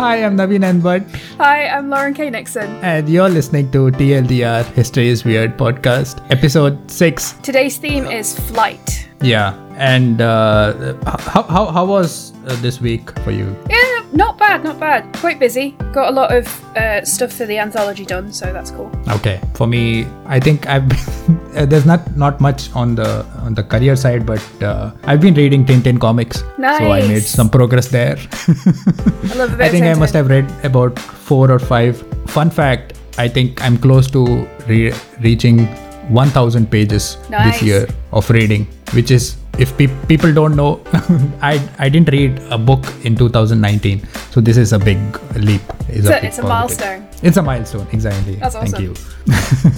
Hi, I'm Naveen Enbut, Hi, I'm Lauren K. Nixon. and you're listening to TLDR History is Weird podcast, episode 6. Today's theme is flight. Yeah, and uh, how, how, how was uh, this week for you? Yeah, not bad, not bad. Quite busy. Got a lot of uh, stuff for the anthology done, so that's cool. Okay, for me, I think I've been, uh, there's not not much on the on the career side, but uh, I've been reading Tintin comics, so I made some progress there. I love a I think I must have read about four or five. Fun fact: I think I'm close to re- reaching 1,000 pages Nice. this year of reading, which is if pe- people don't know, I I didn't read a book in 2019, so this is a big leap. It's a a, big it's a milestone. It's a milestone, exactly. That's Thank awesome. you.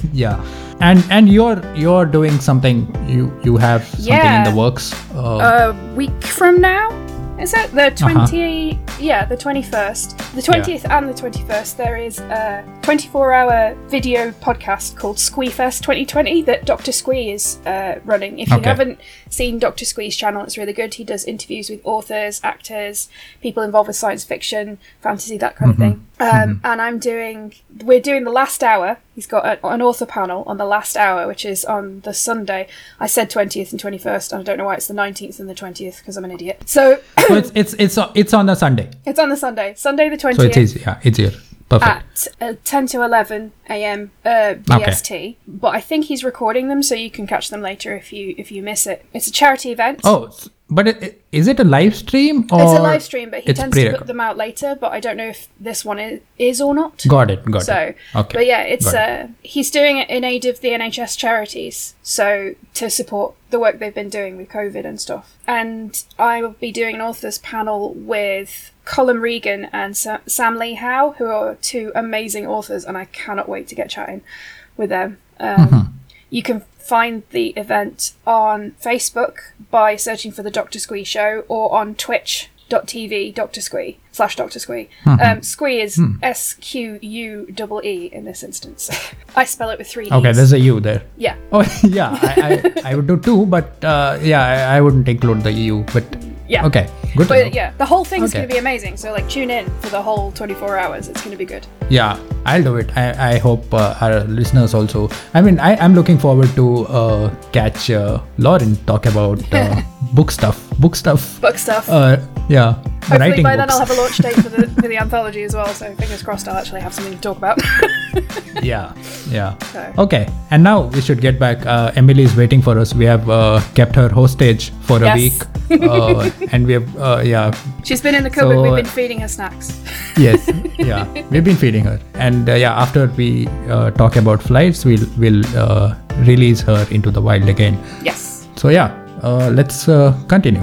yeah, and and you're you're doing something. You you have something in the works. Uh, A week from now? Is it the 20? Yeah, the 21st. The 20th and the 21st, there is a 24 hour video podcast called Squeefest 2020 that Dr. Squee is uh, running. If you Okay. haven't seen Dr. Squee's channel, it's really good. He does interviews with authors, actors, people involved with science fiction, fantasy, that kind of thing. Um, And I'm doing, we're doing the last hour. He's got a, an author panel on the last hour, which is on the Sunday. I said 20th and 21st, and I don't know why it's the 19th and the 20th because I'm an idiot. So so it's it's it's it's on the Sunday, it's on the Sunday, Sunday the 20th so it's easy. Yeah, it's here. Perfect. at uh, 10 to 11 a.m. Uh, BST. But I think he's recording them, so you can catch them later if you if you miss it. It's a charity event. Oh, but it, is it a live stream or It's a live stream, but he tends to pre-record? put them out later. But I don't know if this one is, is or not. Got it. Got so, it. Okay. but yeah, it's Got it. uh, he's doing it in aid of the NHS charities, so to support the work they've been doing with COVID and stuff. And I will be doing an authors panel with Colin Regan and Sa- Sam Lee Howe, who are two amazing authors, and I cannot wait to get chatting with them. Um, Mm-hmm. You can find the event on Facebook by searching for the Doctor Squee Show or on twitch.tv Doctor Squee slash Doctor Squee. Mm-hmm. Um, Squee is Hmm. S Q U double E in this instance. I spell it with three E's. Okay, there's a U there. yeah. Oh yeah, I, I, I would do two, but uh, yeah, I, I wouldn't include the EU. But Yeah. okay, good. But yeah, the whole thing's Okay. going to be amazing. So like tune in for the whole 24 hours. It's going to be good. Yeah, I'll do it. I, I hope uh, our listeners also. I mean, I, I'm looking forward to uh, catch uh, Lauren talk about uh, book stuff. Book stuff. Book stuff. Uh, yeah, Hopefully by books. then I'll have a launch date for the, for the anthology as well. So fingers crossed I'll actually have something to talk about. yeah, yeah. So. Okay, and now we should get back. Uh, Emily is waiting for us. We have uh, kept her hostage for a week, uh, and we have uh, yeah, She's been in the cupboard. So, We've uh, been feeding her snacks. yes, yeah. We've been feeding her, and uh, yeah, after we uh, talk about flights, we'll we'll uh, release her into the wild again. Yes. So yeah, let's uh, continue.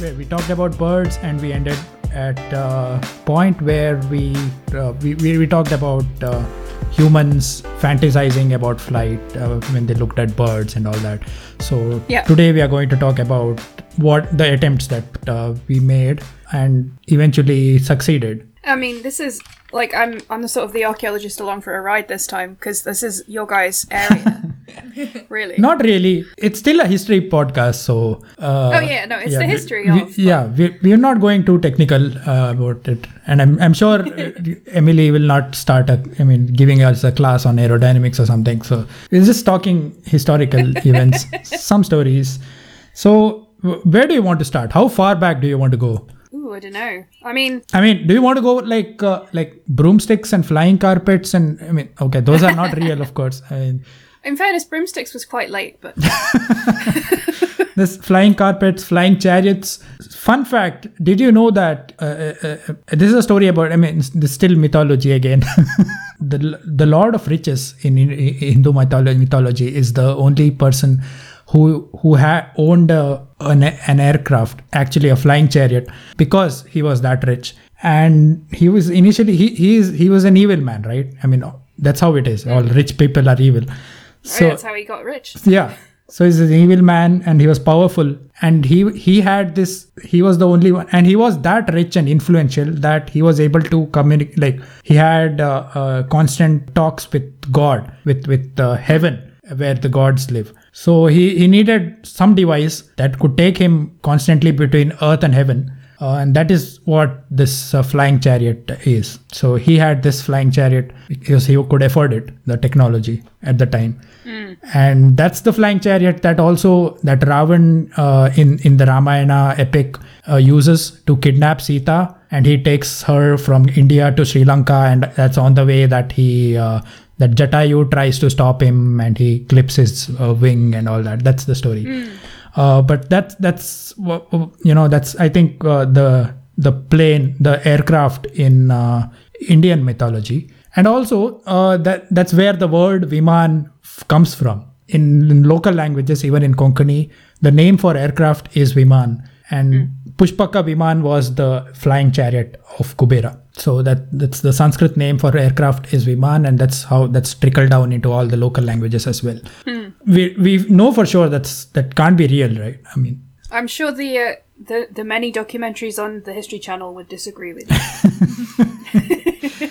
Where we talked about birds and we ended at a point where we, uh, we, we we talked about uh, humans fantasizing about flight uh, when they looked at birds and all that. So Yeah. today we are going to talk about what the attempts that uh, we made and eventually succeeded. I mean, this is like I'm I'm the sort of the archaeologist along for a ride this time because this is your guys' area. really. Not really. It's still a history podcast, so. Uh, Oh, yeah, no, it's the history we- of, yeah, we, we're not going too technical uh, about it, and I'm I'm sure uh, Emily will not start a. I mean, giving us a class on aerodynamics or something. So we're just talking historical events, some stories. So where do you want to start? How far back do you want to go? Ooh, I don't know. I mean, I mean, do you want to go like uh, like broomsticks and flying carpets and I mean, okay, those are not real, of course. I mean, in fairness, broomsticks was quite late, but this flying carpets, flying chariots. Fun fact: Did you know that uh, uh, uh, this is a story about? I mean, this still mythology again. the the Lord of Riches in, in Hindu mythology, mythology is the only person who who had owned a, an, an aircraft, actually a flying chariot, because he was that rich. And he was initially he he is he was an evil man, right? I mean, that's how it is. All rich people are evil. oh, that's how he got rich. Yeah. So he's an evil man and he was powerful. And he he had this he was the only one and he was that rich and influential that he was able to communicate like he had uh, uh, constant talks with God, with with uh, heaven where the gods live. So he, he needed some device that could take him constantly between earth and heaven. Uh, and that is what this uh, flying chariot is. So he had this flying chariot because he could afford it, the technology at the time. And that's the flying chariot that also that Ravan uh, in in the Ramayana epic uh, uses to kidnap Sita, and he takes her from India to Sri Lanka, and that's on the way that he uh, that Jatayu tries to stop him, and he clips his uh, wing and all that. That's the story. Uh, but that's that's you know that's I think uh, the the plane the aircraft in uh, Indian mythology, and also uh, that that's where the word Viman f- comes from. In, in local languages, even in Konkani, the name for aircraft is Viman, and Pushpaka Viman was the flying chariot of Kubera. So that that's the Sanskrit name for aircraft is Viman, and that's how that's trickled down into all the local languages as well. We we know for sure that's that can't be real, right? I mean, I'm sure the uh, the the many documentaries on the History Channel would disagree with you,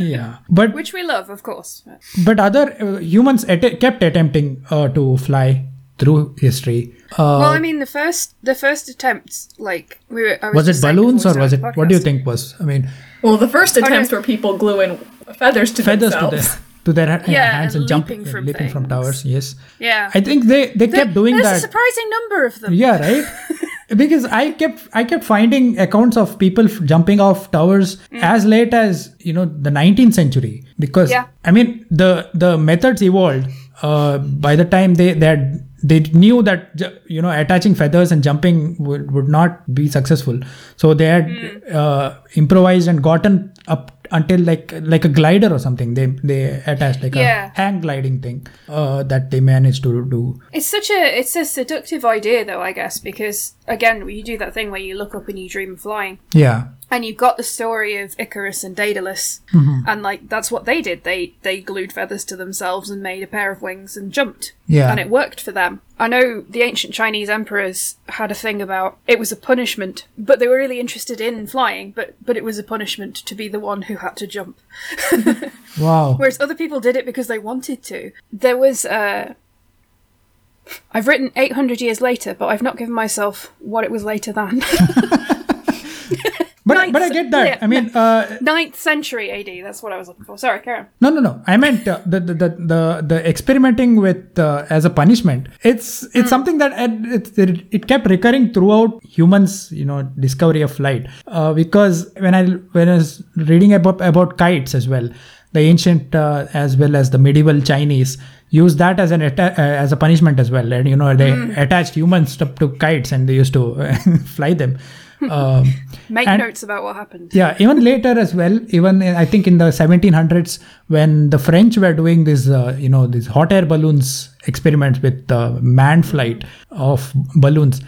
yeah, but which we love, of course. but other uh, humans att- kept attempting uh, to fly through history. Uh, well, I mean, the first the first attempts, like we were, I was, was it balloons or was it? started the What do you think was? I mean, Well, the first attempts no. were people gluing feathers to feathers to themselves. their to their Yeah, hands and and, jumping leaping from leaping from towers. Yes, Yeah, I think they they kept doing There's that. a surprising number of them. yeah right because i kept i kept finding accounts of people f- jumping off towers as late as you know the 19th century because Yeah. i mean the the methods evolved uh, by the time they they had, they knew that you know attaching feathers and jumping would, would not be successful. So they had uh, improvised and gotten up until like like a glider or something. They they attached like Yeah. a hang gliding thing uh, that they managed to do. It's such a it's a seductive idea though, I guess, because again, you do that thing where you look up and you dream of flying. yeah And you've got the story of Icarus and Daedalus, Mm-hmm. and like that's what they did. They they glued feathers to themselves and made a pair of wings and jumped. Yeah. and it worked for them. I know the ancient Chinese emperors had a thing about it was a punishment, but they were really interested in flying. But but it was a punishment to be the one who had to jump. wow Whereas other people did it because they wanted to. There was uh I've written 800 years later, but I've not given myself what it was later than. But Ninth but I get that. yeah, I mean, uh, Ninth century AD, that's what I was looking for. Sorry, Karen. no, no, no. I meant uh, the, the the the the experimenting with uh, as a punishment. It's it's something that it, it it kept recurring throughout humans, you know, discovery of flight. Uh, because when I when I was reading about about kites as well, the ancient uh, as well as the medieval Chinese used that as an atta- uh, as a punishment as well. And you know, they attached humans to, to kites and they used to fly them. Um, Make And- notes about what happened. yeah, even later as well. Even in, I think in the 1700s, when the French were doing this, uh, you know, these hot air balloons experiments with uh, manned flight of balloons.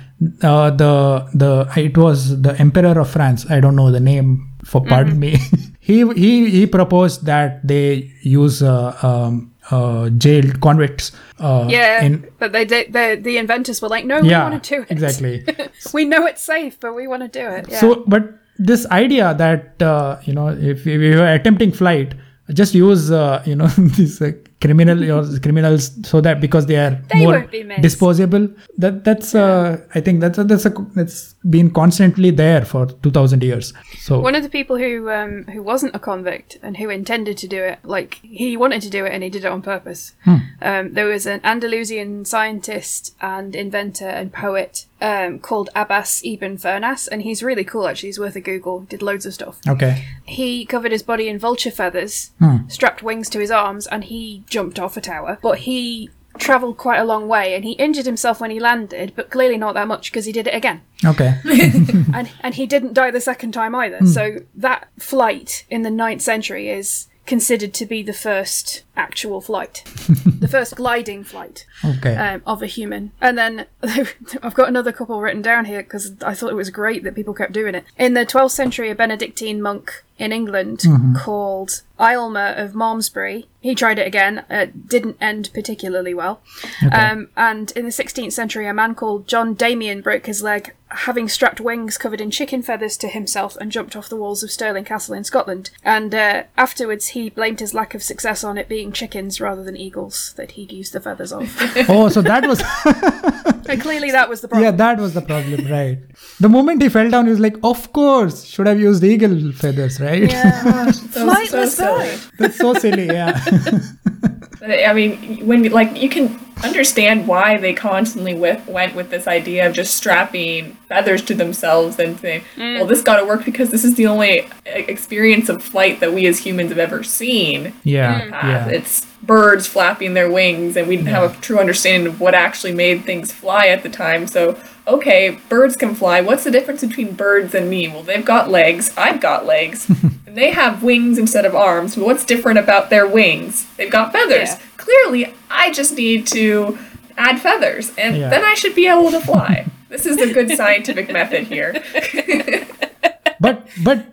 Uh, the the it was the Emperor of France. I don't know the name. For pardon me. he he he proposed that they use uh, um, uh, jailed convicts. Uh, Yeah, In, but they did. The the inventors were like, "No, we yeah. want to do it. Exactly. we know it's safe, but we want to do it." Yeah. So, but this idea that uh, you know, if we were attempting flight, just use uh, you know these uh, criminal or criminals so that because they are They more be disposable. That that's uh, I think that's a, that's a that's been constantly there for two thousand years. So One of the people who um, who wasn't a convict and who intended to do it, like he wanted to do it and he did it on purpose. Um, there was an Andalusian scientist and inventor and poet um, called Abbas Ibn Firnas, and he's really cool. Actually, he's worth a Google. Did loads of stuff. okay, He covered his body in vulture feathers, strapped wings to his arms, and he jumped off a tower. But he travelled quite a long way, and he injured himself when he landed, but clearly not that much because he did it again okay, and and he didn't die the second time either. Hmm. So that flight in the 9th century is considered to be the first actual flight, the first gliding flight okay. um, of a human. And then I've got another couple written down here because I thought it was great that people kept doing it. In the 12th century, a Benedictine monk in England Mm-hmm. called Aylmer of Malmesbury. He tried it again. It didn't end particularly well. Um, and in the 16th century, a man called John Damien broke his leg, having strapped wings covered in chicken feathers to himself and jumped off the walls of Stirling Castle in Scotland. And uh, afterwards, he blamed his lack of success on it being being chickens rather than eagles that he used the feathers of. oh, so that was and clearly that was the problem. yeah, that was the problem, right? The moment he fell down, he was like, "Of course, should have used eagle feathers, right?" Yeah. That was Flightless so silly. bird. That's so silly. Yeah. But, I mean, when like you can understand why they constantly with, went with this idea of just strapping feathers to themselves and saying, "Well, this got to work because this is the only experience of flight that we as humans have ever seen." Yeah. Uh, Yeah. It's birds flapping their wings, and we didn't have a true understanding of what actually made things fly at the time. So, okay, birds can fly. What's the difference between birds and me? Well, they've got legs. I've got legs. and they have wings instead of arms. But what's different about their wings? They've got feathers. Yeah. Clearly, I just need to add feathers, and Yeah. then I should be able to fly. this is a good scientific method here. but but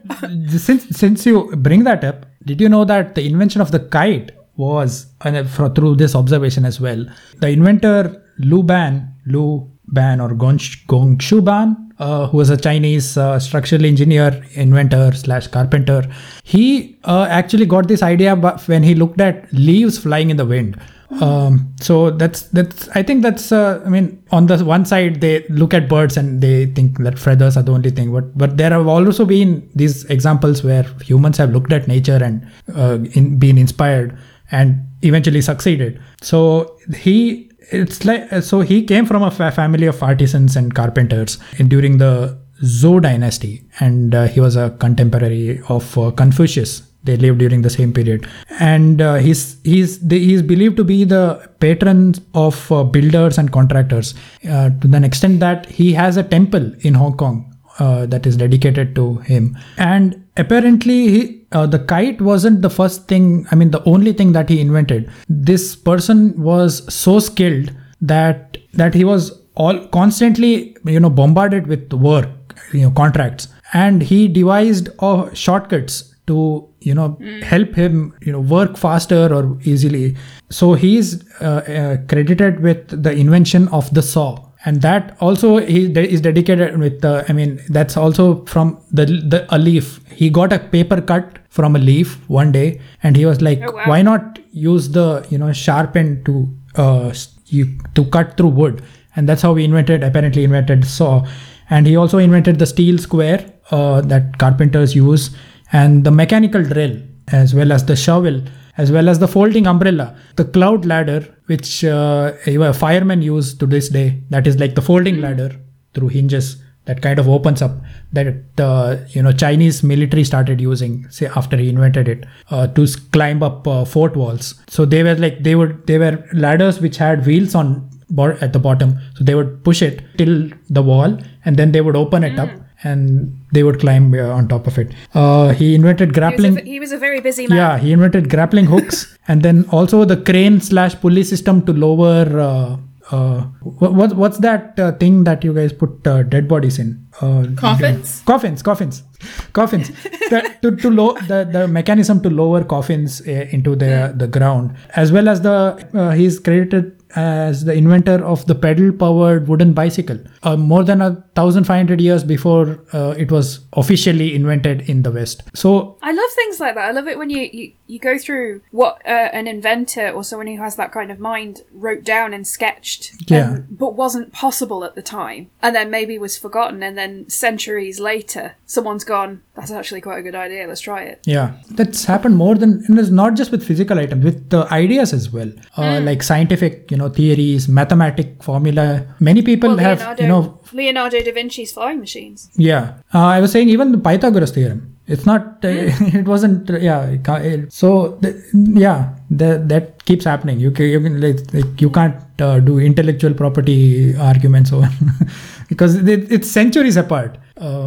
since since you bring that up, did you know that the invention of the kite was and through this observation as well? The inventor Lu Ban, Lu Ban or Gongshu Ban, uh, who was a Chinese uh, structural engineer, inventor slash carpenter, he uh, actually got this idea when he looked at leaves flying in the wind. Um, so that's that's I think that's uh, I mean on the one side they look at birds and they think that feathers are the only thing but but there have also been these examples where humans have looked at nature and uh, in, been inspired and eventually succeeded. So he it's like so he came from a fa- family of artisans and carpenters in, during the Zhou dynasty. And uh, he was a contemporary of uh, Confucius. They lived during the same period. And uh, he's he's he's believed to be the patron of uh, builders and contractors. Uh, to the extent that he has a temple in hong kong uh, that is dedicated to him. And apparently he, uh, the kite wasn't the first thing i mean the only thing that he invented. This person was so skilled that that he was all constantly you know bombarded with work you know contracts. And he devised uh, shortcuts to you know help him you know work faster or easily. So he's uh, uh, credited with the invention of the saw and that also he de- is dedicated with uh, i mean that's also from the the a leaf. He got a paper cut from a leaf one day and he was like Oh, wow. why not use the you know sharpen to uh you to cut through wood? And that's how he invented apparently invented saw. And he also invented the steel square uh, that carpenters use and the mechanical drill as well as the shovel as well as the folding umbrella the cloud ladder which uh, a firemen use to this day that is like the folding ladder through hinges that kind of opens up that uh, you know chinese military started using say after he invented it uh, to climb up uh, fort walls. So they were like they would they were ladders which had wheels on bo- at the bottom. So they would push it till the wall and then they would open it up and they would climb uh, on top of it uh, he invented He was, grappling a, he was a very busy man. yeah, he invented grappling hooks and then also the crane slash pulley system to lower. Uh, uh, what, what what's that uh, thing that you guys put uh, dead bodies in? Uh, Coffins? Coffins, coffins, coffins. the, to to low the, the mechanism to lower coffins uh, into the the ground, as well as the uh, he's credited as the inventor of the pedal powered wooden bicycle. Uh, more than a thousand five hundred years before uh, it was officially invented in the West. So I love things like that. I love it when you, you, you go through what uh, an inventor or someone who has that kind of mind wrote down and sketched, Yeah. um, but wasn't possible at the time, and then maybe was forgotten, and then centuries later, someone's gone. That's actually quite a good idea. Let's try it. Yeah, that's happened more than, and it's not just with physical items, with the ideas as well. Uh, Like scientific, you know, theories, mathematic formula. Many people Well, have, Leonardo, you know, Leonardo da Vinci's flying machines. yeah. Uh, I was saying even the Pythagoras theorem. It's not. Uh, it wasn't. Uh, yeah. it so the, yeah, the, that keeps happening. You can, you can like, like you can't uh, do intellectual property arguments over because it, it's centuries apart. Uh,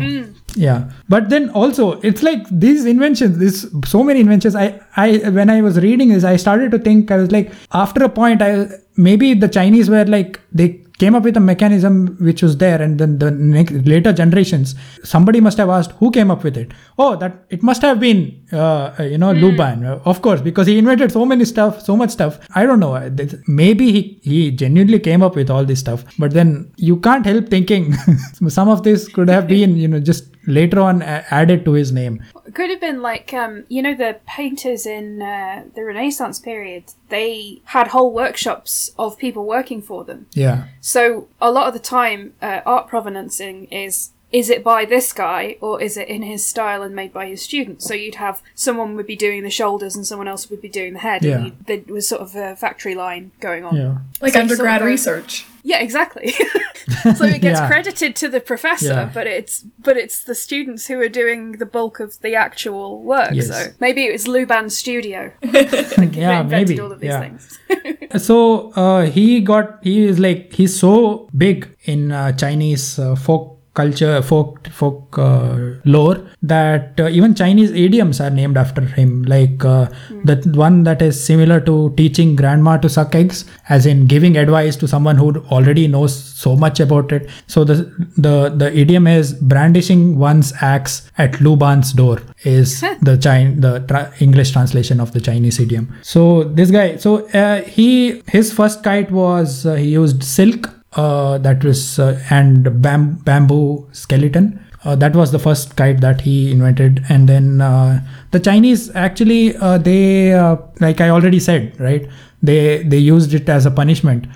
Yeah, but then also it's like these inventions. This so many inventions. I I when I was reading this, I started to think. I was like, after a point, I maybe the Chinese were like they came up with a mechanism which was there and then the next, later generations somebody must have asked who came up with it oh that it must have been uh, you know Lu Ban uh, of course because he invented so many stuff so much stuff i don't know uh, maybe he, he genuinely came up with all this stuff but then you can't help thinking some of this could have been you know just later on added to his name could have been like um, you know the painters in uh, the Renaissance period. They had whole workshops of people working for them. Yeah. So a lot of the time, uh, art provenancing is is it by this guy or is it in his style and made by his students? So you'd have someone would be doing the shoulders and someone else would be doing the head. Yeah. And you, there was sort of a factory line going on. Yeah. Like So undergrad sort of- research. Yeah, exactly. so it gets Yeah. credited to the professor, Yeah. but it's but it's the students who are doing the bulk of the actual work. Yes. So maybe it was Luban's studio. yeah, invented maybe. all of these yeah. things. so uh, he got he is like he's so big in uh, chinese uh, folk culture folk folk uh, lore that uh, even chinese idioms are named after him. Like uh, the one that is similar to teaching grandma to suck eggs as in giving advice to someone who already knows so much about it. So the the the idiom is brandishing one's axe at luban's door is the Chin- the tra- english translation of the chinese idiom. So this guy so uh, he his first kite was uh, he used silk uh, that was uh, and bam- bamboo skeleton. Uh, that was the first kite that he invented. And then uh, the chinese actually uh, they uh, like i already said right? They they used it as a punishment.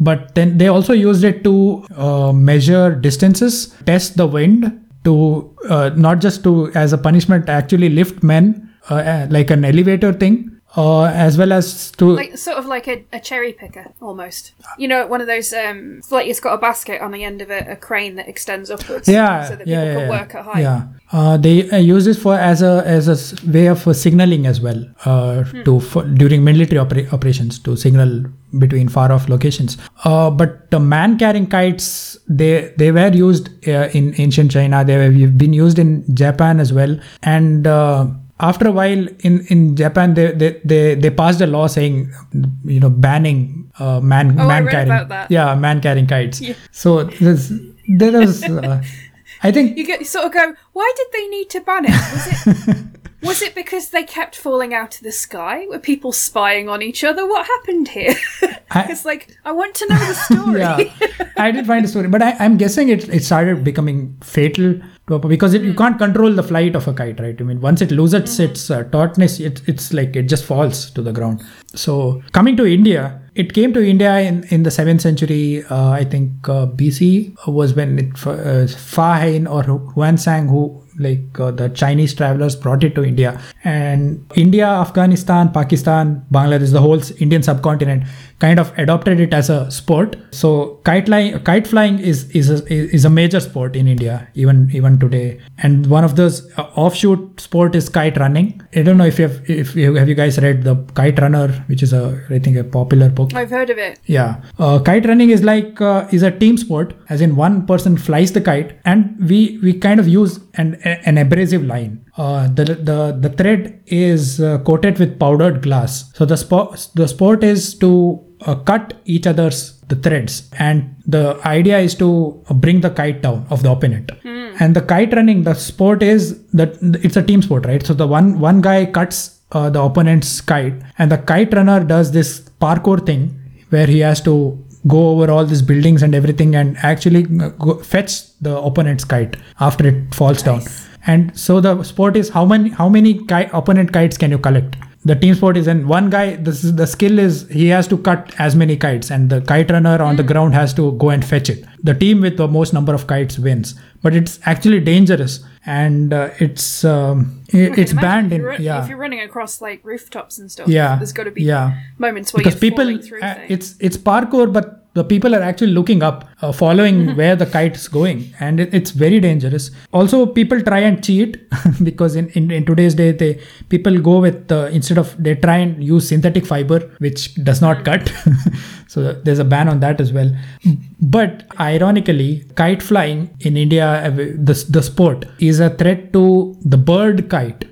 But then they also used it to uh, measure distances test the wind to uh, not just to as a punishment actually lift men like an elevator thing uh, as well as to like sort of like a, a cherry picker almost. You know, one of those um like it's got a basket on the end of it, a crane that extends upwards. yeah So that yeah, people yeah, can yeah. work at height. yeah uh, they uh, use this for as a as a way of signaling as well uh, Hmm. to for, during military opera- operations to signal between far off locations uh, but the man carrying kites they they were used uh, in ancient china they have been used in japan as well and uh, after a while in in japan they they they, they passed a law saying you know banning uh, man Oh, I man read carrying about that. yeah man carrying kites Yeah. so there's there was uh, i think You get you sort of go, why did they need to ban it? Was it because they kept falling out of the sky? Were people spying on each other? What happened here? I- it's like I want to know the story. yeah i did find a story but I, i'm guessing it, it started becoming fatal to a, because it, you can't control the flight of a kite right i mean once it loses its uh, tautness it, it's like it just falls to the ground so coming to india it came to india in, in the 7th century uh, i think uh, bc was when it uh, fa Hien or huansang who like uh, the chinese travelers brought it to india and india afghanistan pakistan bangladesh the whole indian subcontinent kind of adopted it as a sport. So kite flying kite flying is is a, is a major sport in india even even today. And one of those uh, offshoot sport is kite running. I don't know if you have if you have you guys read the kite runner which is a i think a popular book? I've heard of it. yeah, uh, kite running is like uh, is a team sport, as in one person flies the kite, and we we kind of use an an abrasive line. Uh, the the the thread is uh, coated with powdered glass. So the sport the sport is to uh, cut each other's the threads, and the idea is to bring the kite down of the opponent. And the kite running, the sport is that it's a team sport, right? So the one one guy cuts uh, the opponent's kite and the kite runner does this parkour thing where he has to go over all these buildings and everything and actually uh, go, fetch the opponent's kite after it falls down and so the sport is how many how many ki- opponent kites can you collect? The team sport is and one guy this is the skill is he has to cut as many kites and the kite runner on the ground has to go and fetch it. The team with the most number of kites wins but it's actually dangerous. And uh, it's um, i- I it's banned in run- yeah. if you're running across like rooftops and stuff. yeah there's got to be yeah. moments where because you're people through uh, it's it's parkour but the people are actually looking up uh, following where the kite is going and it, it's very dangerous. Also people try and cheat because in, in, in today's day they people go with uh, instead of they try and use synthetic fiber which does not cut. So there's a ban on that as well. But ironically kite flying in india uh, the, the sport is a threat to the bird kite.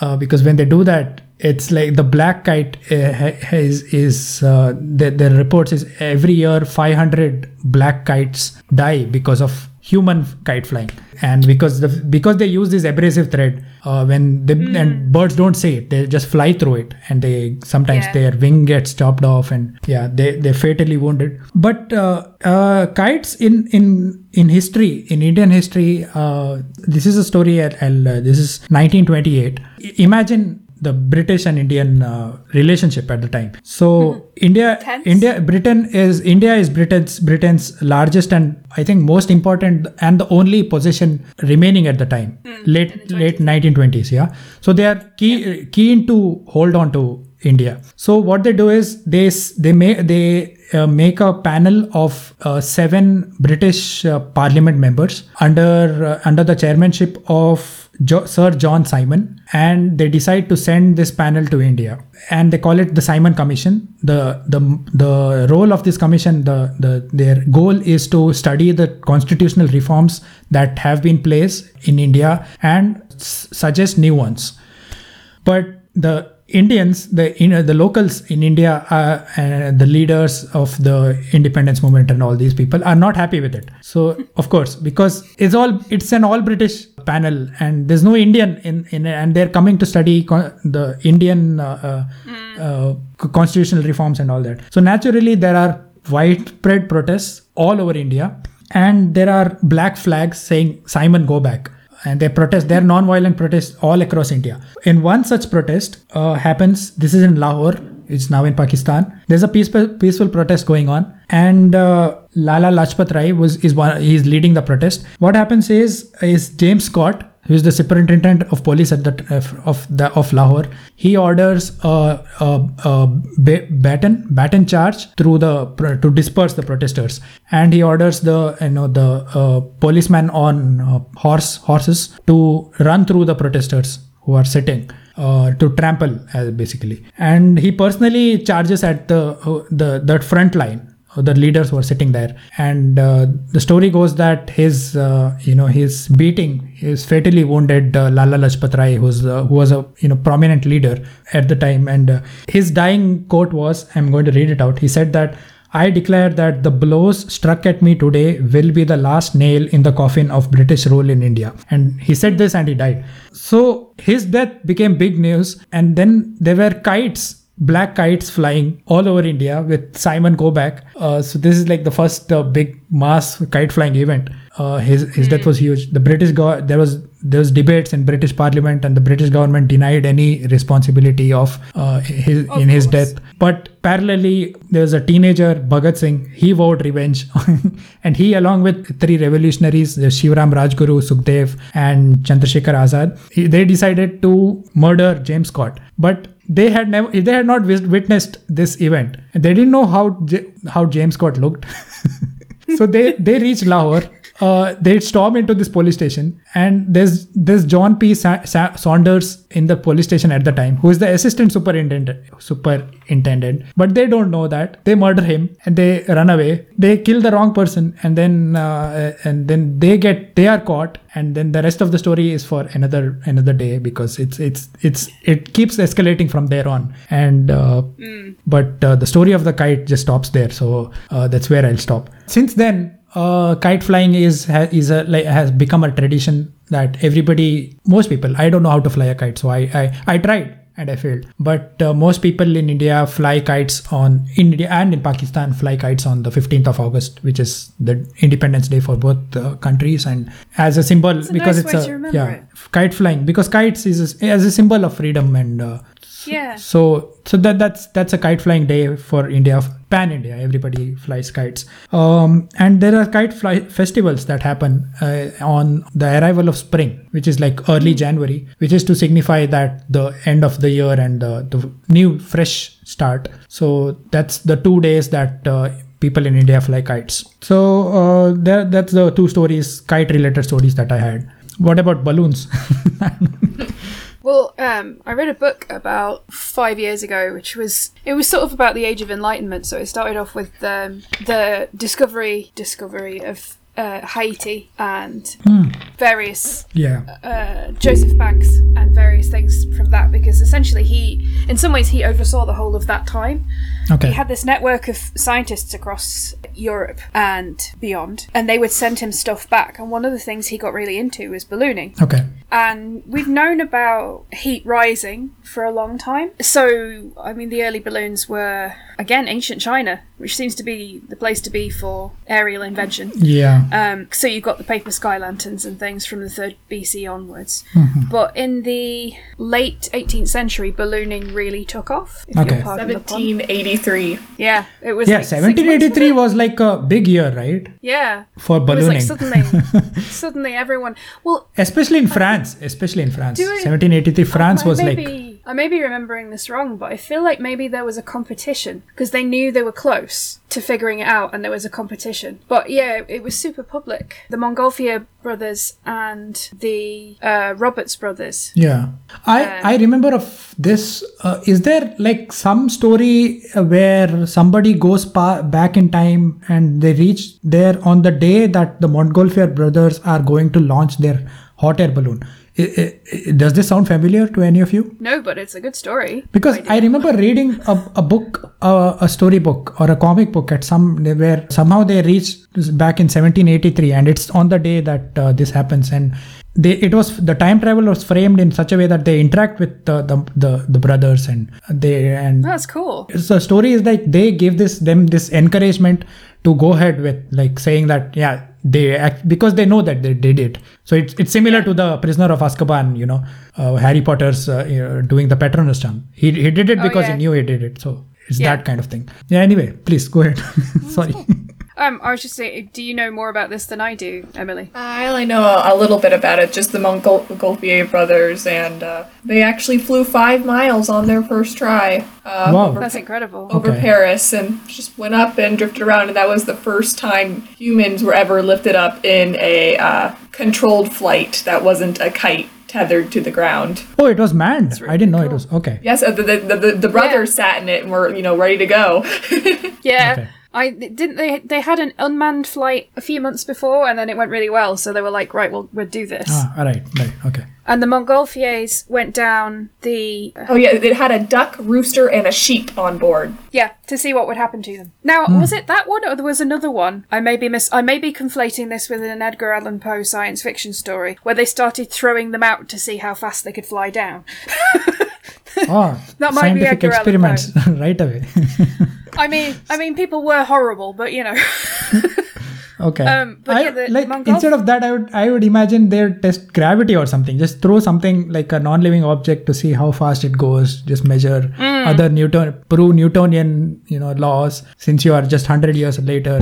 Uh, because when they do that it's like the black kite uh, is is uh, the, the reports is every year 500 black kites die because of human kite flying and because the because they use this abrasive thread uh, when they Hmm. and birds don't see it they just fly through it and they sometimes Yeah. their wing gets chopped off and yeah they they're fatally wounded but uh, uh, kites in in in history in indian history uh, this is a story I'll, uh, this is 1928 I- imagine the british and indian uh, relationship at the time. So india Tense. india britain is india is britain's britain's largest and i think most important and the only possession remaining at the time. Late the late 1920s yeah. So they are key, keen to hold on to india. So what they do is they they make they uh, make a panel of uh, seven british uh, parliament members under uh, under the chairmanship of jo- sir john simon and they decide to send this panel to india. And they call it the simon commission. The the the role of this commission the the their goal is to study the constitutional reforms that have been placed in india and s- suggest new ones. But the Indians, the you know, the locals in India, uh, and the leaders of the independence movement and all these people are not happy with it. So of course, because it's all it's an all British panel, and there's no Indian in in and they're coming to study co- the Indian uh, uh, uh, constitutional reforms and all that. So naturally, there are widespread protests all over India, and there are black flags saying "Simon, go back." And they protest they're non-violent protests all across india. In one such protest uh, happens this is in lahore it's now in pakistan. There's a peaceful peaceful protest going on and uh, lala lajpat rai was is one he's leading the protest. What happens is is james scott who is the superintendent of police at the uh, of the of Lahore. He orders a, a, a ba- baton baton charge through the to disperse the protesters, and he orders the you know the uh, policemen on uh, horse horses to run through the protesters who are sitting. Uh, to trample uh, basically and he personally charges at the uh, the that front line the leaders were sitting there and uh, the story goes that his uh, you know his beating his fatally wounded uh, lala lajpat rai who's uh, who was a you know prominent leader at the time and uh, his dying quote was i'm going to read it out he said that I declare that the blows struck at me today will be the last nail in the coffin of British rule in India. And he said this and he died. So his death became big news. And then there were kites black kites flying all over India with Simon Go Back. Uh, so this is like the first uh, big mass kite flying event. Uh, his his death was huge. The British go- there was there was debates in British Parliament, and the British government denied any responsibility of uh, his Of in his course. death. But parallelly, there was a teenager Bhagat Singh. He vowed revenge, and he, along with three revolutionaries, the Shivram Rajguru, Sukhdev, and Chandrasekhar Azad, he, they decided to murder James Scott. But they had never they had not witnessed this event they didn't know how how james scott looked. So they they reached lahore uh, they storm into this police station and there's there's john p. Sa- Sa- saunders in the police station at the time who is the assistant superintendent superintendent. But they don't know that. They murder him and they run away. They kill the wrong person and then uh, and then they get they are caught and then the rest of the story is for another another day because it's it's it's it keeps escalating from there on. And uh, but uh, the story of the kite just stops there. So uh, that's where i'll stop. Since then uh, kite flying is is a like has become a tradition that everybody most people i don't know how to fly a kite so i i, I tried and I failed. But uh, most people in India fly kites on in India and in Pakistan fly kites on the 15th of August, which is the Independence Day for both uh, countries, and as a symbol It's a because nice it's a yeah it. kite flying because kites is a, as a symbol of freedom and uh, Yeah. so so that that's that's a kite flying day for India, pan India. Everybody flies kites, um, and there are kite fly festivals that happen uh, on the arrival of spring, which is like early January, which is to signify that the end of the year and the, the new fresh start. So that's the two days that. Uh, People in India fly kites. So uh, there, that's the two stories, kite-related stories that I had. What about balloons? Well, um, I read a book about five years ago, which was it was sort of about the Age of Enlightenment. So it started off with um, the discovery discovery of uh, Tahiti and various yeah. uh, Joseph Banks and various things from that, because essentially he, in some ways, he oversaw the whole of that time. Okay. He had this network of scientists across Europe and beyond, and they would send him stuff back. And one of the things he got really into was ballooning. Okay. And we've known about heat rising for a long time. So, I mean, the early balloons were, again, ancient China, which seems to be the place to be for aerial invention. Yeah. Um, so you've got the paper sky lanterns and things from the 3rd BC onwards. Mm-hmm. But in the late 18th century, ballooning really took off. Okay. you'll pardon the pun. 1783. Yeah, it was yeah, like 1783 wasn't like a big year, right? Yeah. For It was ballooning. like suddenly, suddenly everyone. Well, especially in France. Especially in France. 1783 France I was may like. I may be remembering this wrong, but I feel like maybe there was a competition because they knew they were close to figuring it out, and there was a competition. But yeah, it was super public. The Montgolfier brothers and the uh, Roberts brothers. Yeah, I Um, I remember of this. Uh, is there like some story where somebody goes pa- back in time and they reach there on the day that the Montgolfier brothers are going to launch their hot air balloon? I- I- I- does this sound familiar to any of you? No, but it's a good story. Because I remember reading a, a book, uh, a story book or a comic book at some where somehow they reached back in 1783, and it's on the day that uh, this happens, and they it was the time travel was framed in such a way that they interact with the the, the, the brothers and they and That's cool. so the story is like they give this them this encouragement to go ahead with like saying that yeah they act because they know that they did it. So it's it's similar to the prisoner of azkaban you know uh, harry potter's uh, you know, doing the patronus charm he, he did it Oh, because yeah. he knew he did it. So it's Yeah. that kind of thing. Yeah anyway please go ahead. Sorry Um, I was just saying, do you know more about this than I do, Emily? I only know a, a little bit about it, just the Montgolfier brothers, and uh, they actually flew five miles on their first try uh, Wow. over, That's incredible. over Okay. Paris and just went up and drifted around, and that was the first time humans were ever lifted up in a uh, controlled flight that wasn't a kite tethered to the ground. oh it was manned really i didn't know it was okay Yes, uh, the, the, the, the brothers sat in it and were, you know, ready to go. Yeah. Okay. I didn't they they had an unmanned flight a few months before and then it went really well so they were like right well we'll do this. Ah all right right okay. And the Montgolfiers went down the oh, yeah, it had a duck, rooster, and a sheep on board. yeah to see what would happen to them. Now was it that one or there was another one? I may be mis- I may be conflating this with an Edgar Allan Poe science fiction story where they started throwing them out to see how fast they could fly down oh That might be scientific Allan experiments right away. I mean I mean people were horrible but you know Okay. Um, but I- yeah, the like Mongol- instead of that, I would I would imagine they test gravity or something. Just throw something like a non-living object to see how fast it goes. Just measure Mm. other Newton prove Newtonian you know laws since you are just hundred years later.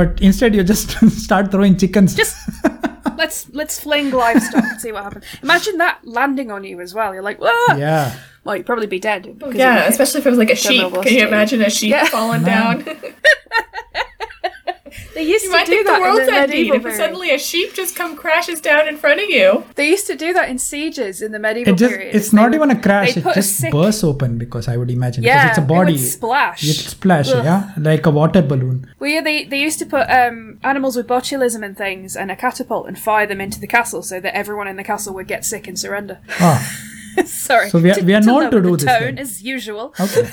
But instead, you just start throwing chickens. just let's let's fling livestock and see what happens. Imagine that landing on you as well. You're like, Wah! yeah. well, you'd probably be dead. Yeah, especially if it was like a sheep. Can you imagine a sheep Yeah. falling No. down? they used you to might do think the that world's in the ending medieval if period. suddenly a sheep just come crashes down in front of you. They used to do that in sieges in the medieval It just period. it's They not would- even a crash. It just sick- bursts open because I would imagine Yeah, because it's a it would body. splash. It splash, Ugh. yeah, like a water balloon. Well, yeah, they, they used to put um, animals with botulism and things and a catapult and fire them into the castle so that everyone in the castle would get sick and surrender. Oh, Sorry. So we are- we are known to lower do the this tone then. as usual. okay.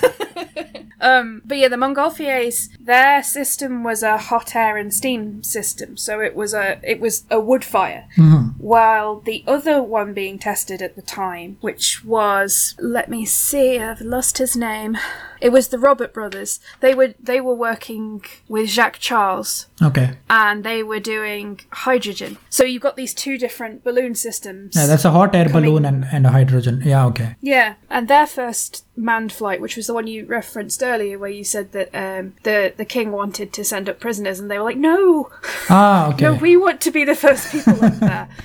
Um, but yeah, the Montgolfiers, their system was a hot air and steam system, so it was a it was a wood fire. While the other one being tested at the time, which was let me see, I've lost his name. It was the Robert brothers. They were they were working with Jacques Charles Okay. and they were doing hydrogen. So you've got these two different balloon systems. Yeah, that's a hot air Coming- balloon and, and a hydrogen. Yeah, okay. Yeah, and their first manned flight, which was the one you referenced earlier, where you said that um, the the king wanted to send up prisoners, and they were like, "No, Ah, okay. no, we want to be the first people up there."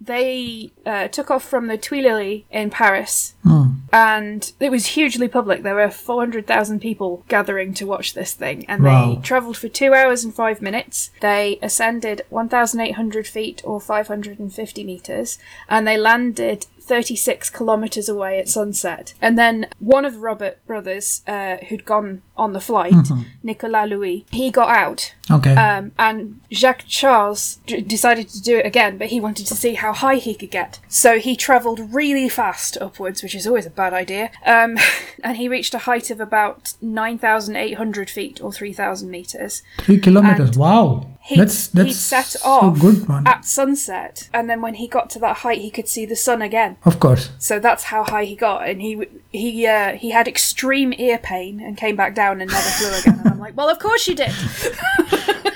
They uh, took off from the Tuileries in Paris, Hmm. and it was hugely public. There were four hundred thousand people gathering to watch this thing, and Wow. they travelled for two hours and five minutes. They ascended one thousand eight hundred feet or five hundred and fifty meters, and they landed 36 kilometers away at sunset. And then one of the Robert brothers, uh, who'd gone on the flight, Nicolas Louis, he got out. Okay. Um, and Jacques Charles d- decided to do it again, but he wanted to see how high he could get. So he travelled really fast upwards, which is always a bad idea. Um, and he reached a height of about 9,800 feet or 3,000 meters. Three kilometers. And wow. He, that's that's he set so off good one. at sunset, and then when he got to that height, he could see the sun again. Of course. So that's how high he got, and he he uh, he had extreme ear pain and came back down and never flew again. And I'm like, well, of course you did.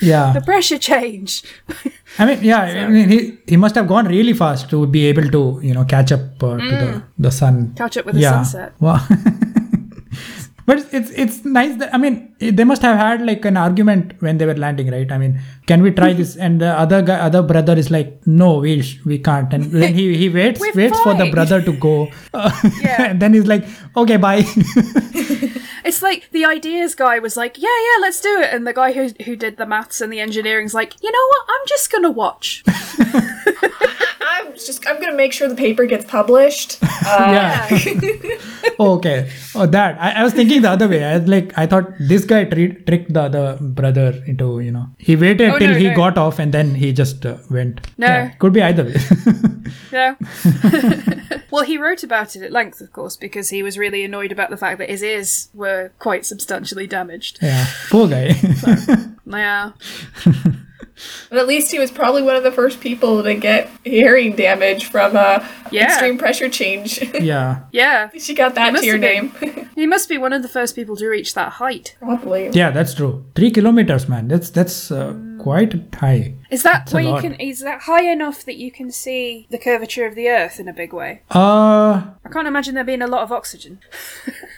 Yeah. The pressure change. I mean, yeah. I mean, he he must have gone really fast to be able to you know catch up uh, to the the sun. Catch up with the yeah. sunset. Wow. but it's, it's it's nice that I mean they must have had like an argument when they were landing, right? I mean, can we try mm-hmm. this? And the other guy, other brother is like, no, we sh- we can't. And then he he waits We're waits for the brother to go. Yeah. and then he's like, okay, bye. It's like the ideas guy was like, yeah, yeah, let's do it, and the guy who who did the maths and the engineering's like, you know what? I'm just gonna watch. I'm just I'm gonna make sure the paper gets published. Uh, yeah. okay. Oh, that. I, I was thinking the other way. I was like, I thought this guy tri- tricked the other brother into, you know, he waited Oh, till no, he no. got off and then he just uh, went. No. Yeah, could be either way. Yeah. well, he wrote about it at length, of course, because he was really annoyed about the fact that his ears were quite substantially damaged. yeah. Poor guy. Yeah. But at least he was probably one of the first people to get hearing damage from uh, Yeah. extreme pressure change. yeah. Yeah. she got that to your name. been. He must be one of the first people to reach that height. probably. Yeah, that's true. Three kilometers, man. That's that's uh, quite high. Is that a where you can? Is that high enough that you can see the curvature of the Earth in a big way? Uh, I can't imagine there being a lot of oxygen.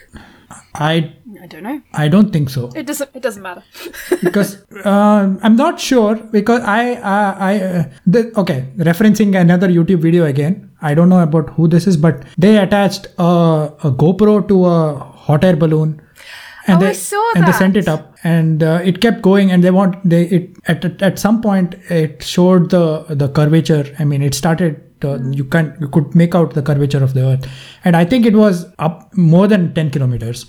I I don't know. I don't think so. It doesn't. It doesn't matter. because um, I'm not sure because I uh, I uh, the, okay referencing another YouTube video again. I don't know about who this is, but they attached a, a GoPro to a hot air balloon. And Oh, they, I saw and they sent it up, and uh, it kept going. And they want they it at- at some point it showed the the curvature. I mean, it started. Uh, you can you could make out the curvature of the earth. And i think it was up more than 10 kilometers.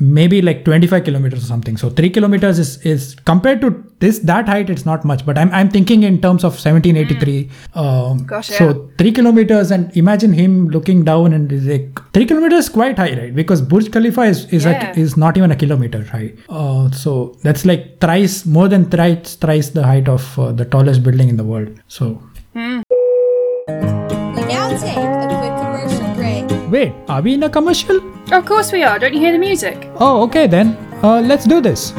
Maybe like 25 kilometers or something. So 3 kilometers is is compared to this that height it's not much. But i'm, I'm thinking in terms of 1783 um, Gosh, yeah. so 3 kilometers and imagine him looking down and is like 3 kilometers is quite high right? Because burj khalifa is is, Yeah. at, is not even a kilometer high. Uh, so that's like thrice more than thrice thrice the height of uh, the tallest building in the world. So wait are we in a commercial of course we are. Don't you hear the music? oh okay then uh, let's do this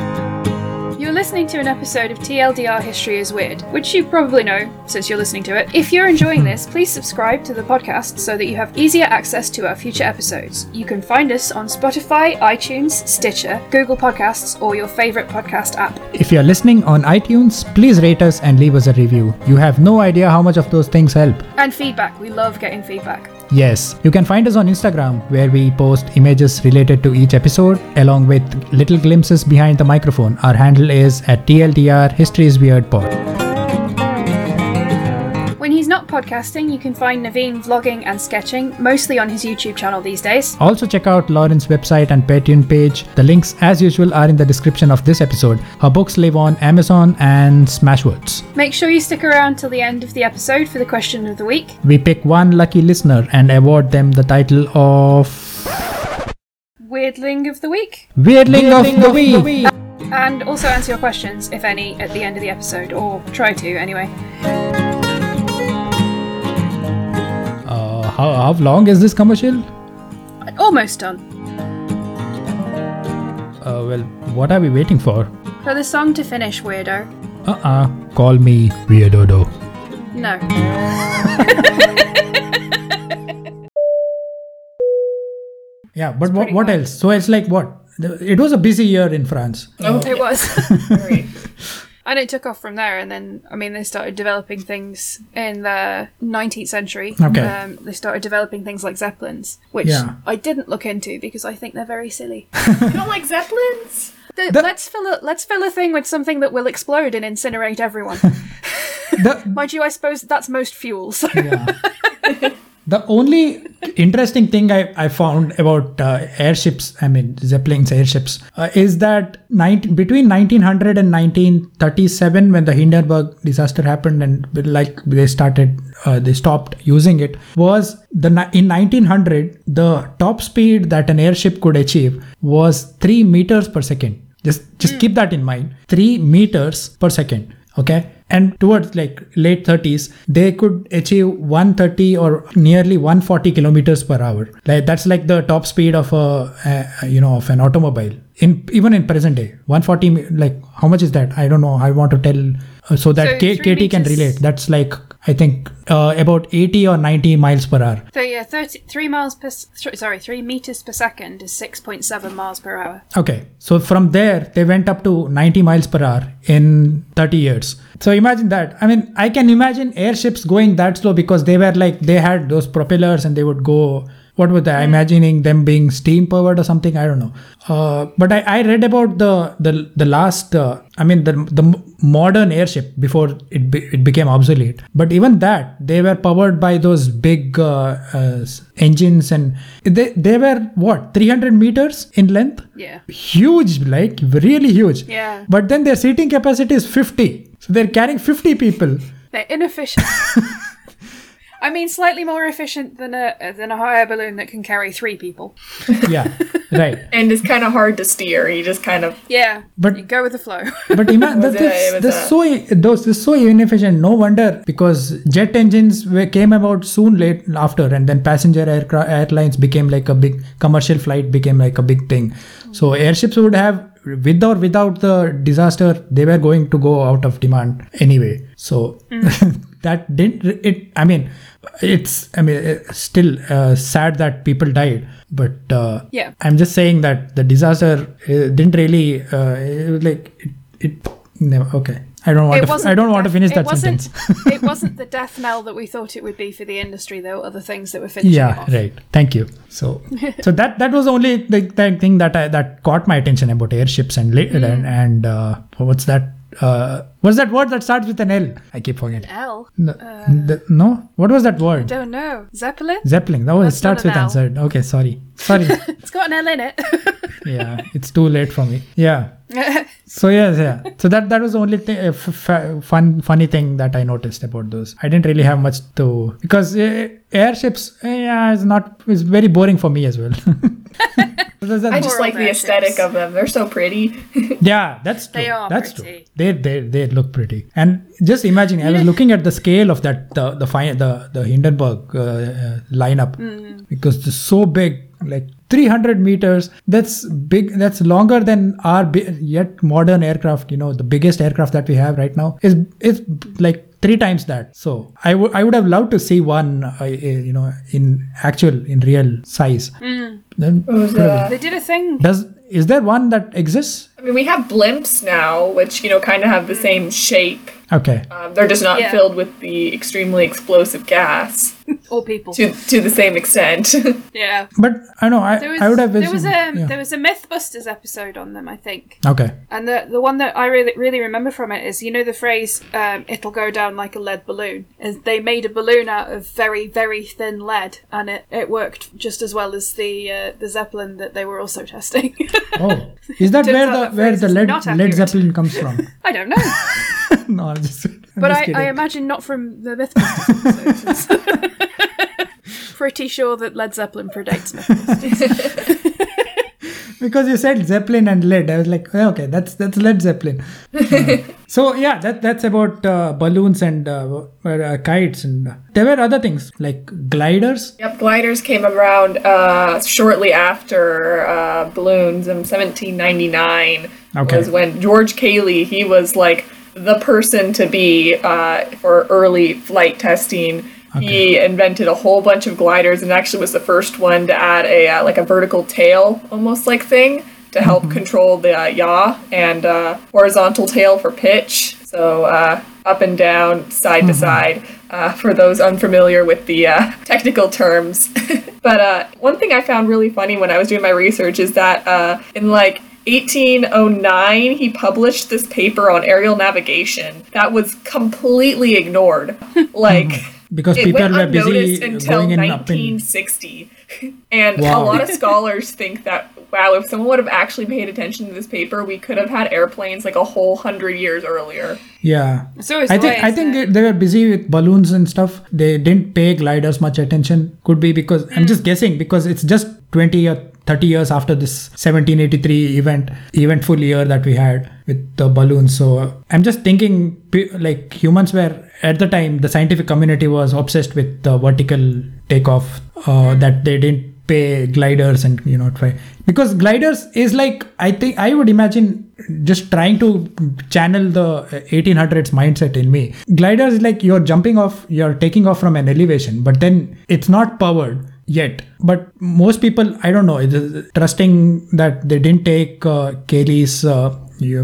You're listening to an episode of TLDR History is Weird, which you probably know since you're listening to it. If you're enjoying this, please subscribe to the podcast so that you have easier access to our future episodes. You can find us on Spotify, iTunes, Stitcher, Google Podcasts, or your favorite podcast app. If you're listening on iTunes, please rate us and leave us a review. You have no idea how much of those things help. And feedback. We love getting feedback. Yes, you can find us on Instagram where we post images related to each episode along with little glimpses behind the microphone. Our handle is at TLDR History is Weird Pod. When he's not podcasting, you can find Naveen vlogging and sketching, mostly on his YouTube channel these days. Also, check out Lauren's website and Patreon page. The links, as usual, are in the description of this episode. Her books live on Amazon and Smashwords. Make sure you stick around till the end of the episode for the question of the week. We pick one lucky listener and award them the title of Weirdling of the week. Weirdling, of, the, week. And also answer your questions, if any, at the end of the episode, or try to anyway. How, how long is this commercial? Almost done. Uh, well, what are we waiting for? For the song to finish, weirdo. Uh uh Call me Weirdo. No. Yeah, but what, pretty what else? So it's like what? It was a busy year in France. Oh, It was. Right. And it took off from there, and then, I mean, they started developing things in the 19th century. Okay. Um, they started developing things like Zeppelins, which Yeah. I didn't look into because I think they're very silly. you don't like zeppelins? The- The- let's fill a let's fill a thing with something that will explode and incinerate everyone. The Mind you, I suppose that's most fuel. So yeah. the only interesting thing I, I found about uh, airships, I mean Zeppelin's airships, uh, is that 19, between 1900 and 1937, when the Hindenburg disaster happened and like they started, uh, they stopped using it, was the in 1900 the top speed that an airship could achieve was three meters per second. Just just keep that in mind. Three meters per second. Okay? And towards like late 30s they could achieve 130 or nearly 140 kilometers per hour. Like that's like the top speed of a, a you know of an automobile. In even in present day 140 like how much is that? I don't know. I want to tell so that So K- katie can relate that's like i think uh, about 80 or 90 miles per hour So yeah, 30, three miles per th- sorry, three meters per second is six point seven miles per hour. Okay, so from there they went up to 90 miles per hour in 30 years. So imagine that. I mean, I can imagine airships going that slow because they were like they had those propellers and they would go. What was that? Imagining them being steam powered or something. I don't know. Uh, but I, I read about the the the last. Uh, I mean the the modern airship before it be, it became obsolete. But even that they were powered by those big uh, uh, engines and they they were what 300 meters in length Yeah. huge like really huge Yeah. but then their seating capacity is 50 so they're carrying 50 people They're inefficient. I mean, slightly more efficient than a than a hot air balloon that can carry three people. yeah right and it's kind of hard to steer. You just kind of Yeah, But- you go with the flow. but imagine that it- this, was this it- so those this so inefficient no wonder because jet engines were, came about soon late after and then passenger aircraft airlines became like a big commercial flight became like a big thing so airships would have with or without the disaster they were going to go out of demand anyway so mm. That didn't it i mean it's i mean it's still uh, sad that people died but uh, Yeah. i'm just saying that the disaster uh, didn't really uh, it was like it, it no, okay. I don't want It to i don't want to finish that sentence. it wasn't the death knell that we thought it would be for the industry. There were other things that were finishing yeah right. Thank you. So so that that was the only the, the thing that I, that caught my attention about airships and la- and, and uh, what's that uh, what's that word that starts with an L? I keep forgetting. L. No, the- no? what was that word? I don't know. Zeppelin. Zeppelin. No, it That's not starts an with L. answered. Okay, sorry, sorry. It's got an L in it. yeah, it's too late for me. Yeah. So yes, yeah. So that that was the only thing, uh, f- f- fun funny thing that I noticed about those. I didn't really have much to because uh, airships, uh, yeah, it's not. It's very boring for me as well. I just like old the aesthetic of them. They're so pretty. yeah, that's true. They are that's pretty. true. They they they look pretty. And just imagine, I was looking at the scale of that the the fi- the the Hindenburg uh, uh, lineup Mm. because it's so big, like 300 meters. That's big. That's longer than our bi- yet modern aircraft. You know, the biggest aircraft that we have right now is is like three times that. So I would I would have loved to see one, uh, uh, you know, in actual in real size. Mm. Then was, uh, they did a thing. does is there one that exists? I mean, we have blimps now, which you know kind of have the same shape. Okay. Um, they're just not Yeah. filled with the extremely explosive gas Or people. to to the same extent. Yeah. But I know I, There was, I would have there was a yeah. there was a MythBusters episode on them, I think. okay. And the the one that I really really remember from it is you know the phrase um, "it'll go down like a lead balloon." Is they made a balloon out of very very thin lead, and it, it worked just as well as the uh, the zeppelin that they were also testing. Oh, is that where the that where the is lead not Led accurate. Zeppelin comes from? I don't know, no, I'm just. I'm but just I. I imagine not from the MythBusters episodes. Pretty sure that Led Zeppelin predates MythBusters. because you said Zeppelin and lead, I was like, oh, okay, that's that's Led Zeppelin. Uh, so yeah, that that's about uh, balloons and uh, uh, kites, and uh, there were other things like gliders. Yep, gliders came around uh, shortly after uh, balloons in 1799. Okay. Was when George Cayley he was like the person to be uh, for early flight testing. He invented a whole bunch of gliders and actually was the first one to add a uh, like a vertical tail almost like thing to help control the uh, yaw and uh, horizontal tail for pitch. So uh, up and down, side to side, uh, for those unfamiliar with the uh, technical terms. but uh, one thing I found really funny when I was doing my research is that uh, in like 1809, he published this paper on aerial navigation that was completely ignored. like, because It people went were busy unnoticed until going in up in 1960. And a lot of scholars think that, wow, if someone would have actually paid attention to this paper, we could have had airplanes like a whole hundred years earlier. yeah so I think I think it? they- they were busy with balloons and stuff. They didn't pay gliders much attention. Could be because I'm just guessing because it's just 20 or 30 years after this 1783 event eventful year that we had with the balloons. So I'm just thinking like humans were at the time the scientific community was obsessed with the vertical takeoff uh, that they didn't pay gliders and you know try. Because gliders is like i think i would imagine just trying to channel the 1800s mindset in me. Gliders is like you're jumping off you're taking off from an elevation but then it's not powered yet. But most people i don't know trusting that they didn't take uh, Cayley's uh,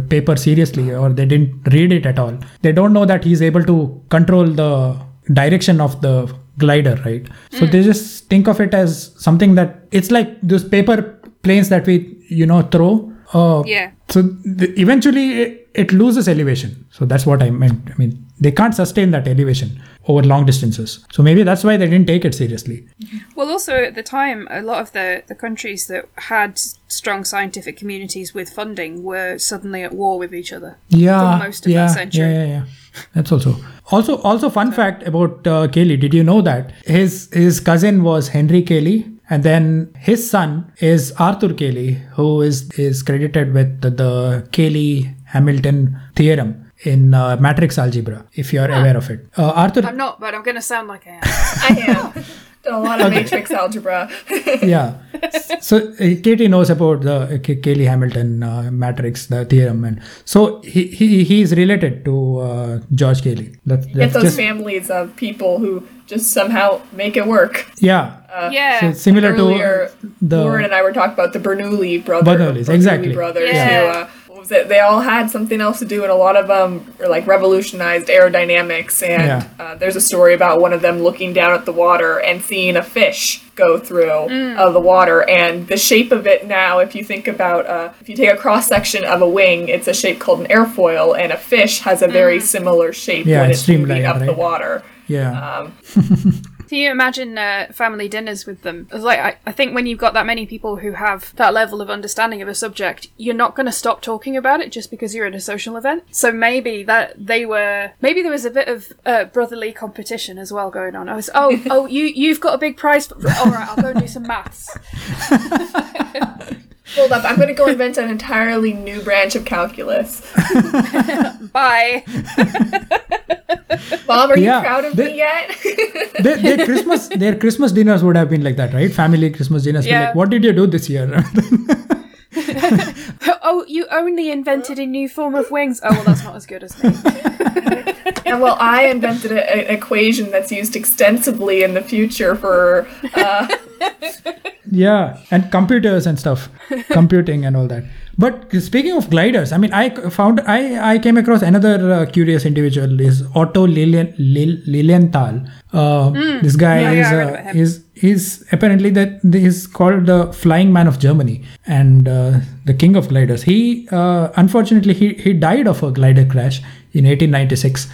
paper seriously or they didn't read it at all. They don't know that he's able to control the direction of the glider right? So they just think of it as something that it's like those paper planes that we you know throw uh, Yeah. so the, eventually it, it loses elevation so that's what i meant i mean they can't sustain that elevation over long distances so maybe that's why they didn't take it seriously Well, also at the time, a lot of the, the countries that had strong scientific communities with funding were suddenly at war with each other. yeah For most of yeah, that century. yeah yeah yeah that's also also also fun fact about uh, Cayley did you know that his his cousin was Henry Cayley and then his son is Arthur Cayley who is is credited with the, the Cayley Hamilton theorem in uh, matrix algebra if you are aware of it uh, Arthur I'm not, but I'm going to sound like I am. I am. Done a lot of matrix algebra. yeah. So uh, Katie knows about the uh, Cayley Hamilton uh, matrix, the theorem, and so he he he is related to uh, George Cayley. That's, Get that's those just families of people who just somehow make it work. yeah. yeah. So similar Earlier, to the Lauren and I were talking about the Bernoulli brothers. Bernoullis, exactly. brothers Yeah. who, uh, what? They all had something else to do, and a lot of them were like revolutionized aerodynamics. And Yeah. uh, there's a story about one of them looking down at the water and seeing a fish go through uh, the water, and the shape of it now. If you think about, uh, if you take a cross section of a wing, it's a shape called an airfoil, and a fish has a very similar shape Yeah, when it's it's moving streamlined, up the water. Yeah. Um, Can you imagine uh, family dinners with them? Like I, I think when you've got that many people who have that level of understanding of a subject, you're not going to stop talking about it just because you're at a social event. So maybe that they were maybe there was a bit of uh, brotherly competition as well going on. I was oh oh you you've got a big prize. For, all right, I'll go and do some maths. hold up, I'm going to go invent an entirely new branch of calculus. Bye. Bob, are you proud of they- me yet? their, their Christmas their Christmas dinners would have been like that, right? Family Christmas dinners. Yeah. Like, what did you do this year? Oh, you only invented a new form of wings. Oh well, that's not as good as me. and well, I invented a, an equation that's used extensively in the future for. Uh, yeah and computers and stuff. Computing and all that. But speaking of gliders i mean i found i i came across another uh, curious individual is otto Lilien, Lil, lilienthal. Uh, this guy Yeah, is yeah, uh, is he's apparently that he's called the flying man of germany and uh, the king of gliders. He uh, unfortunately he, he died of a glider crash in 1896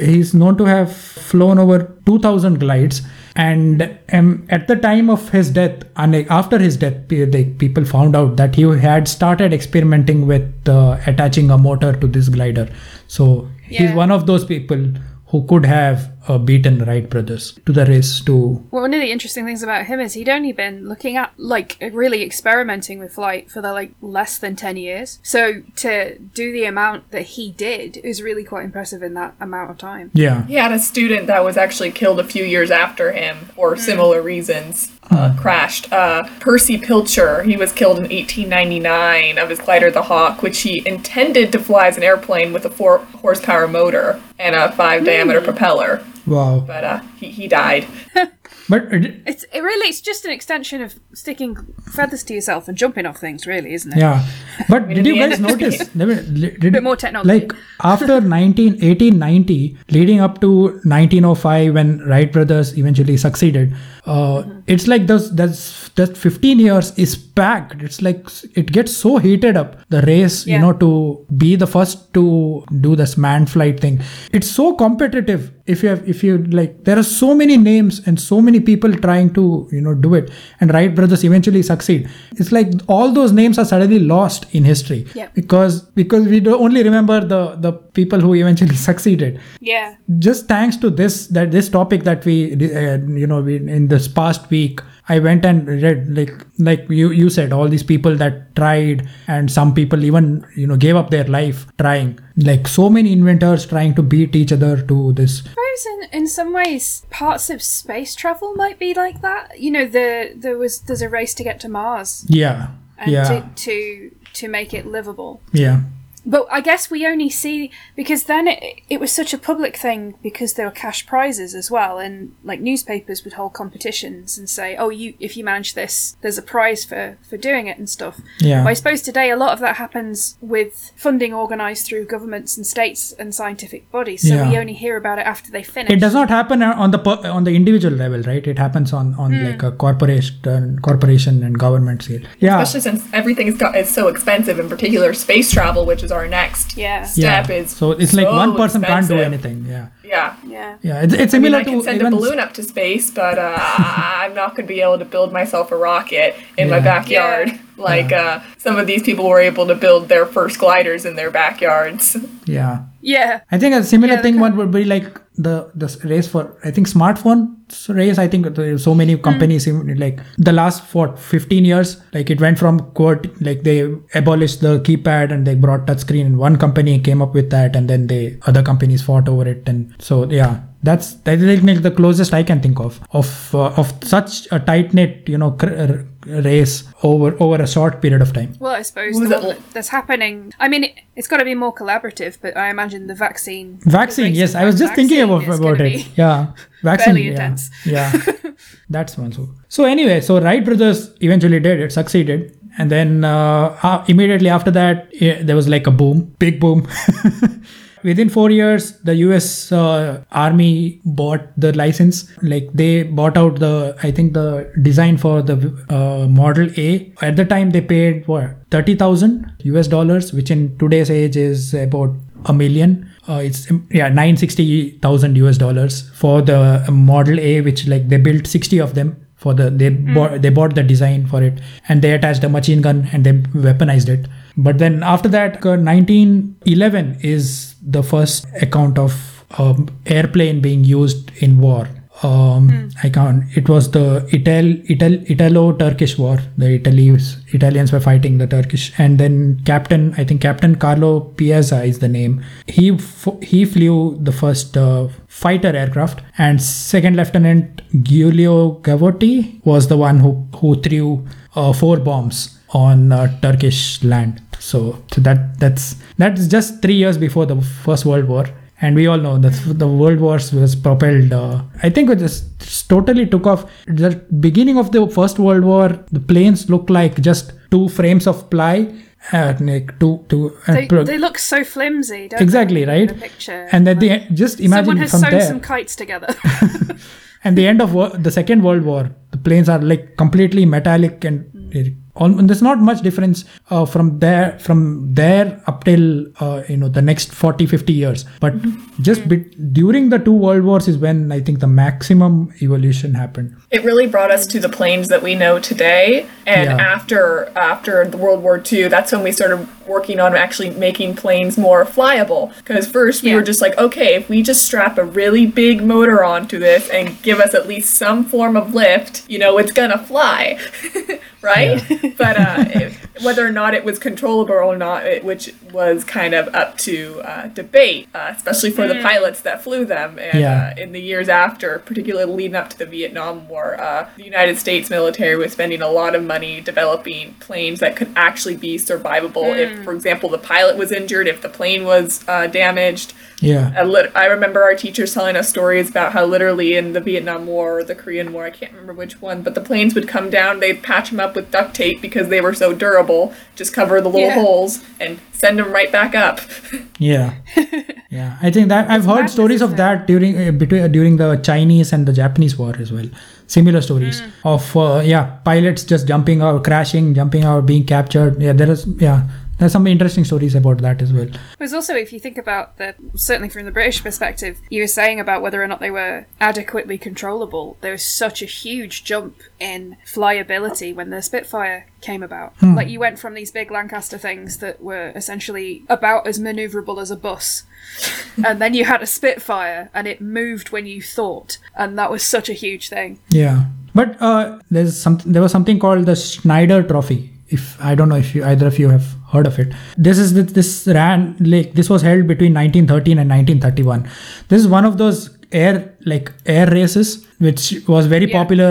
he's known to have flown over 2000 glides and um, at the time of his death and after his death they, people found out that he had started experimenting with uh, attaching a motor to this glider. So he's one of those people who could have uh, beaten Wright brothers to the race to Well, one of the interesting things about him is he'd only been looking at, like, really experimenting with flight for the, like, less than 10 years. So to do the amount that he did is really quite impressive in that amount of time. yeah he had a student that was actually killed a few years after him for similar reasons. Uh, crashed. Uh, Percy Pilcher, he was killed in 1899 of his glider, the Hawk, which he intended to fly as an airplane with a four horsepower motor and a five diameter propeller. Wow But uh, he, he died. but uh, It's it really it's just an extension of sticking feathers to yourself and jumping off things, really, isn't it? Yeah, but did you guys notice? Did, did, Bit more technology. Like after 19, 1890, leading up to 1905, when Wright brothers eventually succeeded, uh, it's like those that's that 15 years is packed. It's like it gets so heated up the race, you know, to be the first to do this man flight thing. It's so competitive if you have if you like there are so many names and so many people trying to you know do it and wright brothers eventually succeed it's like all those names are suddenly lost in history Yeah. because because we don't only remember the the people who eventually succeeded Yeah. just thanks to this that this topic that we uh, you know we, in this past week i went and read like like you you said all these people that tried and some people even you know gave up their life trying. Like so many inventors trying to beat each other to this. Suppose in, in some ways parts of space travel might be like that. You know, the there was there's a race to get to Mars. Yeah. And yeah. to, to to make it livable. yeah But I guess we only see because then it it was such a public thing because there were cash prizes as well, and like newspapers would hold competitions and say, "Oh, you if you manage this, there's a prize for for doing it and stuff." yeah But I suppose today a lot of that happens with funding organised through governments and states and scientific bodies, so we only hear about it after they finish. it does not happen on the per- on the individual level right it happens on on Hmm. like a corporation corporation and government scale yeah Especially since everything's got is so expensive, in particular space travel, which is our next Yeah. step. yeah Is so it's like so one person can't do anything yeah Yeah. Yeah. yeah it's, it's I mean, similar I can to send a even balloon up to space, but uh, I'm not going to be able to build myself a rocket in my Yeah. backyard. Like uh, some of these people were able to build their first gliders in their backyards. yeah Yeah. I think a similar Yeah, thing kind- one would be like the the race for I think smartphone race. I think there are so many Hmm. companies in, like the last what 15 years. Like it went from quote like they abolished the keypad and they brought touchscreen, and one company came up with that, and then they other companies fought over it, and so yeah. That's that is like the closest I can think of of uh, of such a tight knit you know cr- r- race over over a short period of time. Well, I suppose the it one l- that- that's happening. I mean, it, it's got to be more collaborative, but I imagine the vaccine. Vaccine, the yes, I was just thinking about about it. Yeah, vaccine. fairly yeah, intense. yeah, that's one. So, so anyway, so Wright brothers eventually did it, succeeded, and then uh, uh, immediately after that, eh, there was like a boom, big boom. Within four years, the U.S. Uh, Army bought the license. Like they bought out the, I think the design for the uh, Model A. At the time, they paid what thirty thousand U.S. dollars, which in today's age is about a million. Uh, it's um, yeah nine sixty thousand US dollars for the Model A, which like they built sixty of them for the they bought they bought the design for it and they attached a machine gun and they weaponized it. But then after that, uh, 1911 is the first account of um, airplane being used in war. Um, I can't. It was the Ital, Ital, Italo-Turkish war. The Italians Italians were fighting the Turkish, and then Captain, I think Captain Carlo Piazza is the name. He f- he flew the first uh, fighter aircraft, and Second Lieutenant Giulio Gavotti was the one who who threw uh, four bombs on uh, Turkish land. So, so that that's that's just three years before the First World War and we all know that the world wars was propelled uh, i think it just, totally took off the beginning of the first world war the planes looked like just two frames of ply uh, like two two uh, They, pro- they look so flimsy, don't exactly they? in right The picture. and at the Like, end just someone has from sewn there some kites together. and the end of the second world war the planes are like completely metallic and it- all, there's not much difference uh, from there from there up till uh, you know the next 40 50 years but just bit, during the two world wars is when i think the maximum evolution happened It really brought us to the planes that we know today. And Yeah. after after the World War II, that's when we started working on actually making planes more flyable. Because first we Yeah. were just like, okay, if we just strap a really big motor onto this and give us at least some form of lift, you know, it's gonna fly, right? but uh, it, whether or not it was controllable or not, it, which was kind of up to uh, debate, uh, especially for the pilots that flew them. And Yeah. uh, in the years after, particularly leading up to the Vietnam War, uh, the United States military was spending a lot of money developing planes that could actually be survivable if, for example, the pilot was injured, if the plane was uh, damaged. Yeah. I, lit- I remember our teachers telling us stories about how literally in the Vietnam War or the Korean War, I can't remember which one, but the planes would come down, they'd patch them up with duct tape because they were so durable, just cover the little Yeah. holes and send them right back up. yeah. Yeah. I think that i've heard stories of that during uh, between uh, during the chinese and the japanese war as well. Similar stories of uh, yeah pilots just jumping out crashing jumping out being captured. Yeah there is yeah there's some interesting stories about that as well. There's also, if you think about the, certainly from the British perspective, you were saying about whether or not they were adequately controllable. There was such a huge jump in flyability when the Spitfire came about. Like you went from these big Lancaster things that were essentially about as maneuverable as a bus, and then you had a Spitfire and it moved when you thought, and that was such a huge thing. Yeah, but uh, there's something. There was something called the Schneider Trophy. If I don't know if you, either of you have heard of it. This is the, this ran like this was held between 1913 and 1931. This is one of those air like air races which was very Yeah. popular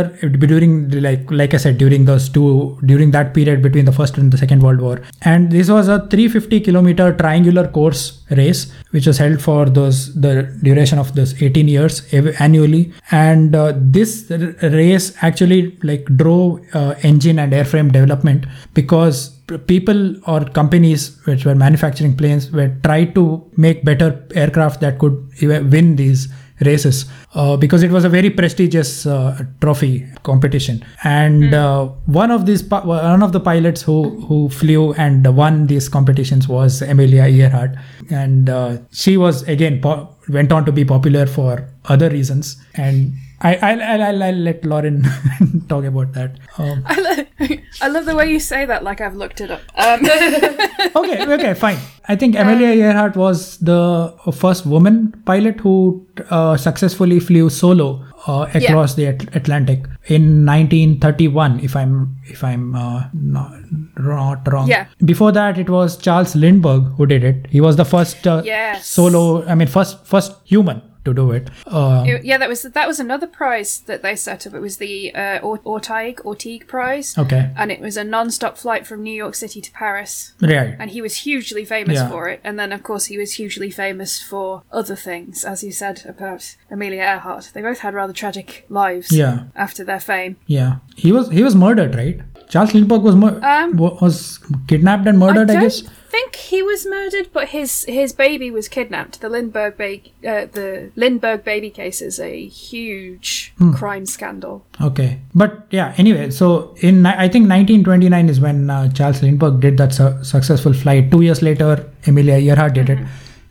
during like like I said during those two during that period between the first and the second world war. And this was a 350 kilometer triangular course race which was held for those the duration of those 18 years annually. And uh, this race actually like drove uh, engine and airframe development because people or companies which were manufacturing planes were tried to make better aircraft that could win these races uh, because it was a very prestigious uh, trophy competition. And uh, one of these one of the pilots who who flew and won these competitions was Amelia Earhart. And uh, she was again po- went on to be popular for other reasons. And I, I'll, I'll, I'll, let Lauren talk about that. Um, I, lo- I love the way you say that, like I've looked it up. Um, okay, okay, fine. I think Amelia Earhart was the first woman pilot who uh, successfully flew solo uh, across the At- Atlantic in 1931. If I'm if I'm uh, not, not wrong. Yeah. Before that, it was Charles Lindbergh who did it. He was the first uh, Yes. solo. I mean, first first human to do it. Uh, It- yeah, that was that was another prize that they set up. It was the uh, Or- Orteig Orteig Prize, okay. and it was a non-stop flight from New York City to Paris. Right. And he was hugely famous Yeah. for it. And then, of course, he was hugely famous for other things, as you said about Amelia Earhart. They both had rather tragic lives Yeah. after their fame. Yeah. He was he was murdered, right? Charles Lindbergh was mur- Um, was kidnapped and murdered. I, don't guess. Think he was murdered, but his his baby was kidnapped. The Lindbergh ba- uh, the Lindbergh baby case is a huge Hmm. crime scandal. Okay, but yeah. Anyway, so in I think 1929 is when uh, Charles Lindbergh did that su- successful flight. Two years later, Amelia Earhart did it.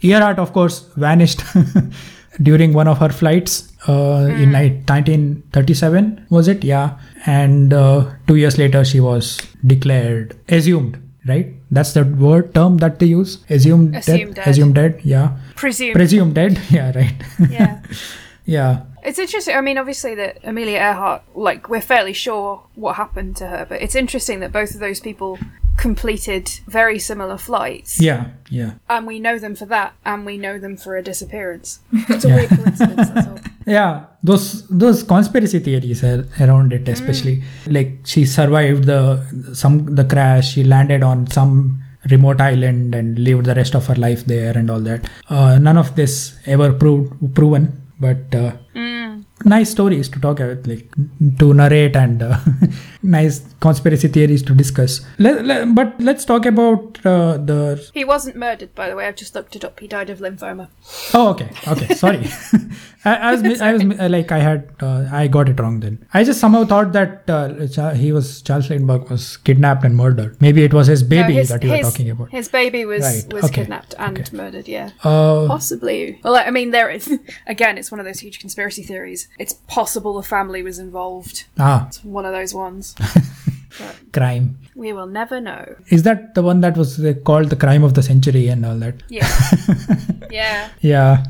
Earhart, of course, vanished during one of her flights uh, in ni- 1937. Was it? Yeah. And uh, two years later, she was declared assumed. Right. That's the word term that they use. Assumed, Assumed dead. dead. Assumed dead. Yeah. Presumed. Presumed dead. Yeah. Right. yeah. yeah. It's interesting. I mean, obviously, that Amelia Earhart, like, we're fairly sure what happened to her, but it's interesting that both of those people completed very similar flights. Yeah. Yeah. And we know them for that, and we know them for a disappearance. It's a weird coincidence, that's all. yeah those those conspiracy theories are around it especially like she survived the some the crash she landed on some remote island and lived the rest of her life there and all that uh, none of this ever proved proven but uh, nice stories to talk about like to narrate and uh, nice conspiracy theories to discuss let, let- but let's talk about uh, the He wasn't murdered, by the way. I've just looked it up. He died of lymphoma. Oh, okay, okay. Sorry, I, I was, mi- I was uh, like, I had, uh, I got it wrong then. I just somehow thought that uh, he was Charles Lindbergh was kidnapped and murdered. Maybe it was his baby No, his, that you were talking about. His baby was Right, was okay, kidnapped and okay. murdered. Yeah, Uh, possibly. Well, I mean, there is again. It's one of those huge conspiracy theories. It's possible the family was involved. ah, It's one of those ones. crime. We will never know. Is that the one that was uh, called the crime of the century and all that? Yeah, yeah. Yeah,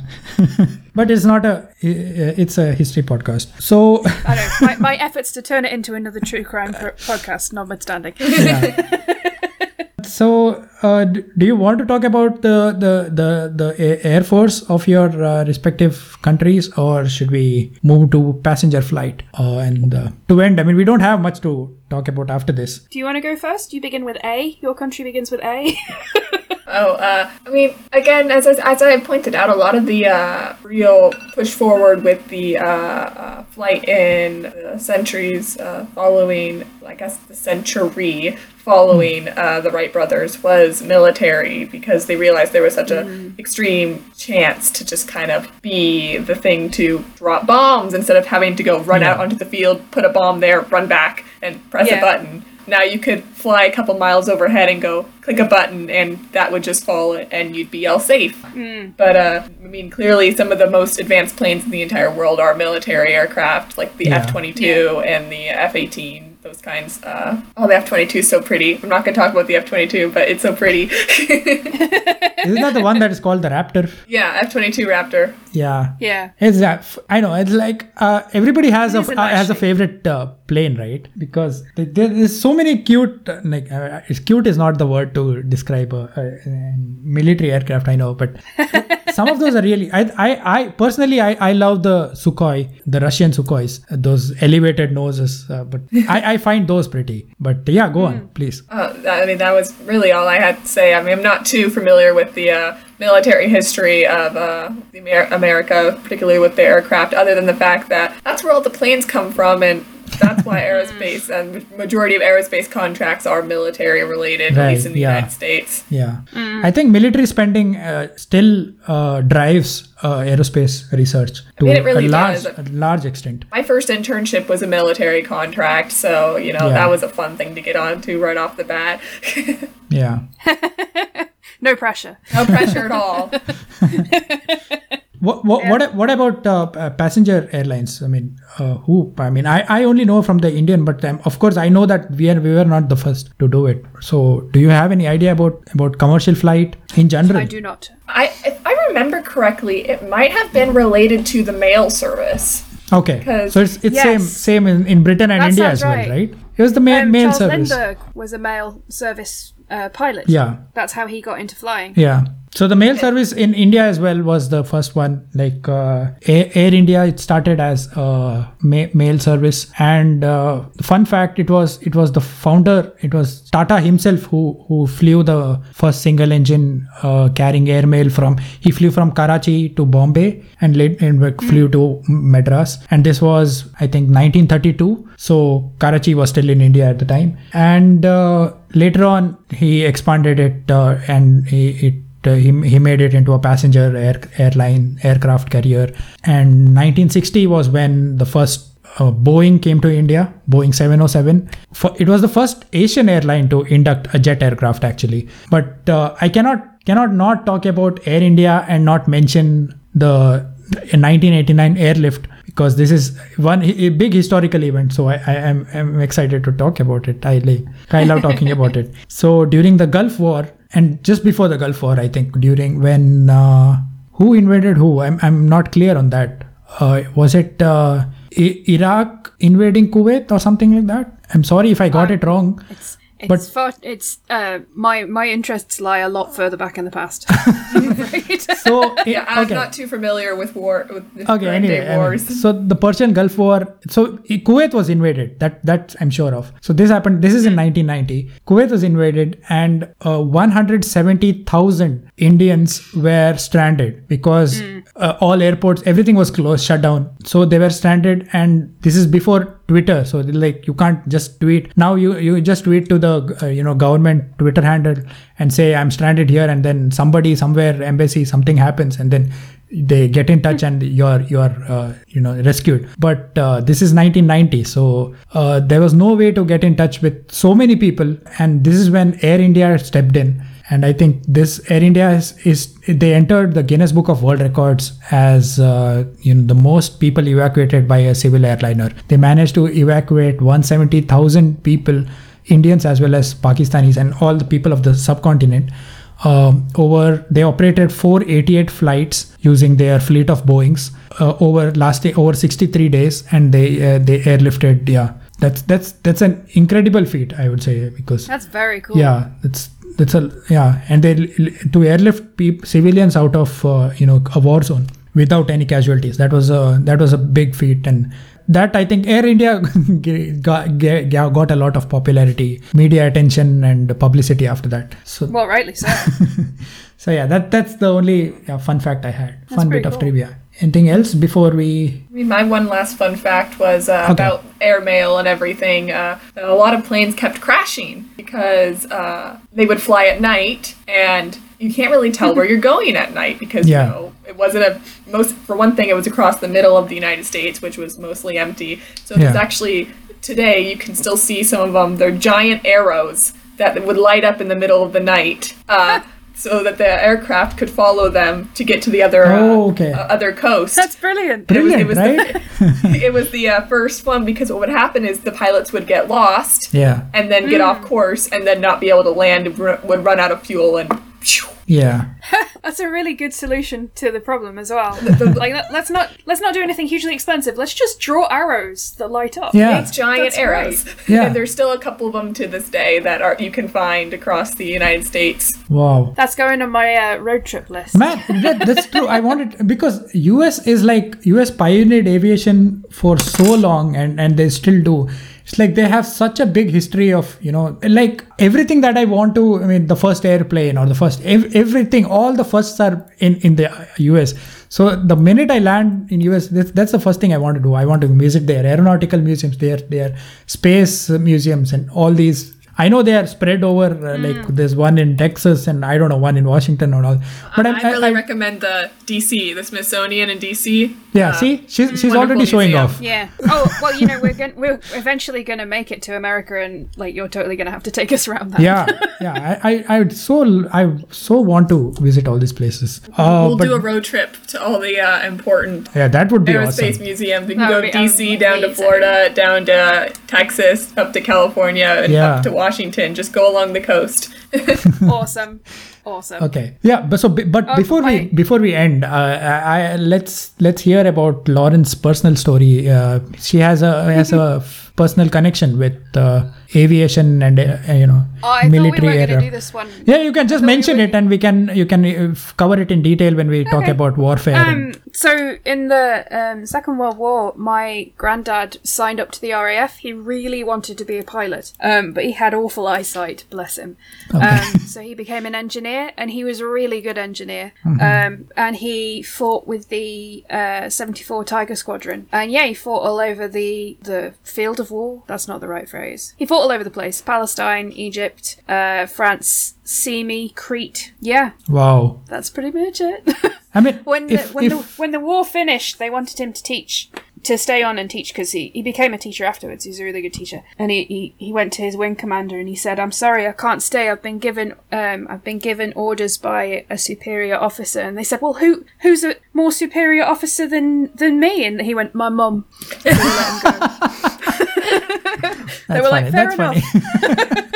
but it's not a It's a history podcast. So I know. My, my efforts to turn it into another true crime pro- podcast, notwithstanding. yeah. So uh, do you want to talk about the the the, the air force of your uh, respective countries or should we move to passenger flight uh, and to end i mean we don't have much to talk about after this Do you want to go first? You begin with A. Your country begins with A. Oh, uh, I mean, again, as, as, as I pointed out, a lot of the uh, real push forward with the uh, uh, flight in the centuries uh, following, I guess, the century following uh, the Wright brothers was military because they realized there was such an extreme chance to just kind of be the thing to drop bombs instead of having to go run Yeah. out onto the field, put a bomb there, run back, and press Yeah. a button now you could fly a couple miles overhead and go click a button and that would just fall and you'd be all safe. But uh, I mean, clearly some of the most advanced planes in the entire world are military aircraft, like the Yeah. F twenty two and the F eighteen. Those kinds. Uh, oh, the F twenty two is so pretty. I'm not going to talk about the F twenty two, but it's so pretty. Isn't that the one that is called the Raptor? yeah, F twenty two Raptor. Yeah. Yeah. It's that I know. It's like uh, everybody has a, a uh, nice has a favorite uh, plane, right? Because there's so many cute. Uh, like uh, it's cute is not the word to describe a, a, a military aircraft. I know, but some of those are really. I I, I personally I, I love the Sukhoi, the Russian Sukhois, uh, those elevated noses. Uh, but I, I find those pretty. But yeah, go on, please. Uh, I mean, that was really all I had to say. I mean, I'm not too familiar with the uh, military history of uh, America, particularly with the aircraft, other than the fact that that's where all the planes come from, and that's why aerospace and majority of aerospace contracts are military related, at least in the yeah. United States. Yeah, I think military spending uh, still uh, drives uh, aerospace research to mean, it really a large, a large extent. My first internship was a military contract, so you know Yeah. that was a fun thing to get onto right off the bat. Yeah. No pressure. no pressure at all. What what what, what about uh, uh, passenger airlines? I mean, uh, who? I mean, I, I only know from the Indian, but um, of course I know that we are we were not the first to do it. So, do you have any idea about about commercial flight in general? I do not. I, if I remember correctly, it might have been related to the mail service. Okay, so it's it's Yes. same same in, in Britain and That India as well, right. right? It was the ma- Um, mail Charles service. Lindbergh was a mail service uh, pilot. Yeah. That's how he got into flying. Yeah. So the mail service in India as well was the first one. Like uh, Air, India, it started as a ma- mail service, and uh, fun fact, it was it was the founder, it was Tata himself who who flew the first single engine uh, carrying airmail from. He flew from Karachi to Bombay and late and flew to Madras, and this was I think 1932. So Karachi was still in India at the time, and uh, later on he expanded it uh, and he, it uh, he, he made it into a passenger air, airline aircraft carrier and 1960 was when the first uh, Boeing came to India, Boeing 707. For, it was the first Asian airline to induct a jet aircraft, actually. But uh, I cannot cannot not talk about Air India and not mention the 1989 airlift because this is one a big historical event. So I, I am I'm excited to talk about it. I I love talking about it. So during the Gulf War and just before the Gulf War, I think during when uh, who invaded who? I'm I'm not clear on that. Uh, was it uh, I- Iraq invading Kuwait or something like that? I'm sorry if I got it wrong. It's it's But- far, it's uh, my my interests lie a lot further back in the past. I'm. So Yeah, I'm okay. not too familiar with war with the okay current anyway day I mean, so the persian gulf war so kuwait was invaded that that i'm sure of so this happened this is in 1990 kuwait was invaded and uh, 170000 indians were stranded because uh, all airports everything was closed shut down. So they were stranded and this is before twitter. So like you can't just tweet. Now you you just tweet to the uh, you know government twitter handle and say i'm stranded here and then somebody somewhere embassy something happens and then they get in touch and you're you're uh, you know rescued. But uh, this is 1990 so uh, there was no way to get in touch with so many people and this is when air india stepped in and i think this air india is, is they entered the guinness book of world records as uh, you know the most people evacuated by a civil airliner they managed to evacuate 170000 people indians as well as pakistanis and all the people of the subcontinent um, over they operated 488 flights using their fleet of Boeing's uh, over day over 63 days, and they uh, they airlifted. Yeah, that's that's that's an incredible feat, I would say, because That's very cool. yeah, that's that's a yeah, and they to airlift peop, civilians out of uh, you know a war zone without any casualties. That was a that was a big feat, and that I think Air India got, got, a lot of popularity, media attention, and publicity after that. So Well, rightly so. so yeah, that that's the only yeah, fun fact I had. fun bit pretty of cool. trivia. Anything else before we? I mean, my one last fun fact was uh, Okay. about airmail and everything. Uh, a lot of planes kept crashing because uh, they would fly at night, and you can't really tell where you're going at night because Yeah. you know it wasn't a most. For one thing, it was across the middle of the United States, which was mostly empty. So there's Yeah. actually today you can still see some of them. They're giant arrows that would light up in the middle of the night. So that the aircraft could follow them to get to the other uh, Oh, okay. uh, other coast. That's brilliant. Brilliant, it was, right? The, it was the uh, first one because what would happen is the pilots would get lost yeah, and then get off course and then not be able to land and r- would run out of fuel and yeah. That's a really good solution to the problem as well. like let- let's not let's not do anything hugely expensive. Let's just draw arrows that light up. Yeah. it's giant That's arrows. Yeah. and there's still a couple of them to this day that are you can find across the United States. Wow. That's going on my uh, road trip list. Man, that, that's true. I wanted because US is like US pioneered aviation for so long, and and they still do. It's like they have such a big history of you know like everything that I want to. I mean, the first airplane or the first ev- everything, all the firsts are in in the US. So the minute I land in US, that's, that's the first thing I want to do. I want to visit their aeronautical museums, their their space museums, and all these. I know they are spread over. Uh, Like there's one in Texas, and I don't know one in Washington or all. But I, I'm- really I- recommend the DC, the Smithsonian in DC. Yeah, Uh, see, she's she's already showing museum. off. Yeah. Oh well, you know we're going we're eventually going to make it to America, and like you're totally going to have to take us around that. Yeah, yeah. I, I, I would so I so want to visit all these places. Uh, We'll but do a road trip to all the uh, important yeah, that would be aerospace awesome. museums. We That can go would to be DC, down to. Florida, down to Texas, up to California, and Yeah. up to Washington. Just go along the coast. Awesome. Awesome. Okay, yeah, but so but Oh, before we before we end, uh, I, I let's let's hear about Lauren's personal story. Uh, she has a has a f- personal connection with uh, aviation and uh, you know Oh, we military were area. do this one. Yeah, you can just thought we mention were- it, and we can you can uh, cover it in detail when we talk about warfare. and- Um, so in the um, Second World War, my granddad signed up to the RAF. He really wanted to be a pilot, um, but he had awful eyesight. Bless him. Um, so he became an engineer, and he was a really good engineer. Um, and he fought with the uh, 74 Tiger Squadron. And yeah, he fought all over the the field of war. That's not the right phrase. He fought all over the place: Palestine, Egypt, uh, France, Simi, Crete. Yeah, wow, that's pretty much it. I mean, when the, if, when if, the when the war finished, they wanted him to teach, to stay on and teach because he, he became a teacher afterwards. He's a really good teacher, and he, he, he went to his wing commander and he said, "I'm sorry, I can't stay. I've been given um I've been given orders by a superior officer." And they said, "Well, who who's a more superior officer than than me?" And he went, "My mum." They let him go. That's were like, funny. "Fair That's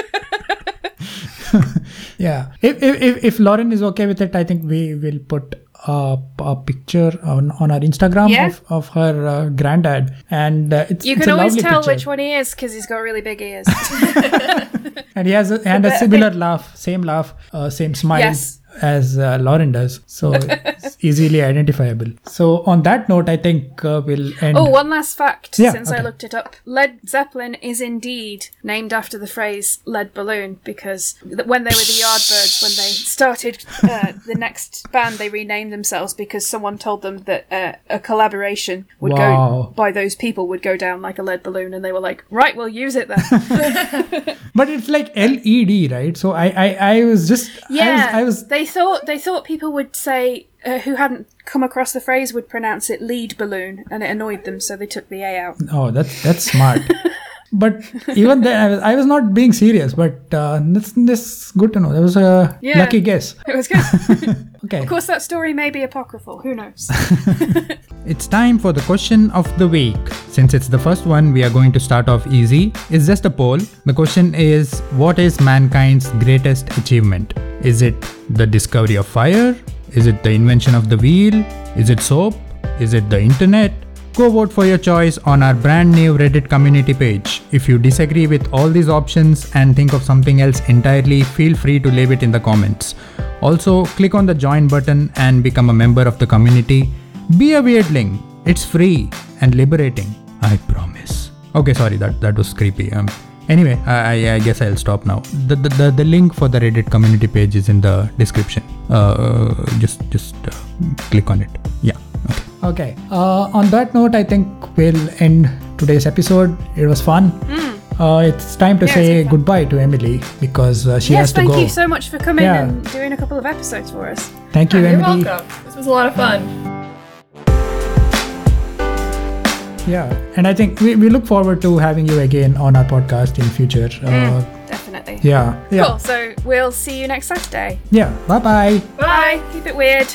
funny. yeah. If if if Lauren is okay with it, I think we will put a, a picture on, on our Instagram Yeah. of, of her uh, granddad, and uh, it's You it's can a always tell picture. which one he is because he's got really big ears. and he has a, and a similar laugh, same laugh, uh, same smile Yes. as uh, Lauren does. So it's easily identifiable. So on that note, I think uh, we'll end. Oh, one last fact, Yeah, since I looked it up. Led Zeppelin is indeed named after the phrase lead balloon because th- when they were the Yardbirds, when they started uh, the next band, they renamed themselves because someone told them that uh, a collaboration would Wow. go by those people would go down like a lead balloon, and they were like, right, we'll use it then. But it's like LED, right? So I I, I was just yeah, I was, I was they thought they thought people would say. Uh, who hadn't come across the phrase would pronounce it lead balloon, and it annoyed them, so they took the A out. Oh, that's that's smart. but even then, I was, I was not being serious. But uh, that's that's good to know. That was a Yeah. lucky guess. It was good. Okay, Of course, that story may be apocryphal. Who knows? it's time for the question of the week. Since it's the first one, we are going to start off easy. It's just a poll. The question is, what is mankind's greatest achievement? Is it the discovery of fire? Is it the invention of the wheel? Is it soap? Is it the internet? Go vote for your choice on our brand new Reddit community page. If you disagree with all these options and think of something else entirely, feel free to leave it in the comments. Also, click on the join button and become a member of the community. Be a weirdling. It's free and liberating. I promise. Okay, sorry, that, that was creepy. Um, anyway, I, I- guess I'll stop now. The, the, the, the link for the Reddit community page is in the description. Uh, just just uh, click on it. Yeah. Okay. Uh, on that note, I think we'll end today's episode. It was fun. Uh, it's time to Yeah, say goodbye to Emily because uh, she yes, has to go. Yes, thank you so much for coming Yeah. and doing a couple of episodes for us. Thank you, Emily. You're welcome. This was a lot of fun. Yeah, and I think we, we look forward to having you again on our podcast in future. Uh, Definitely. yeah, yeah, Cool. So we'll see you next Saturday. yeah. Bye bye. Bye. Keep it weird.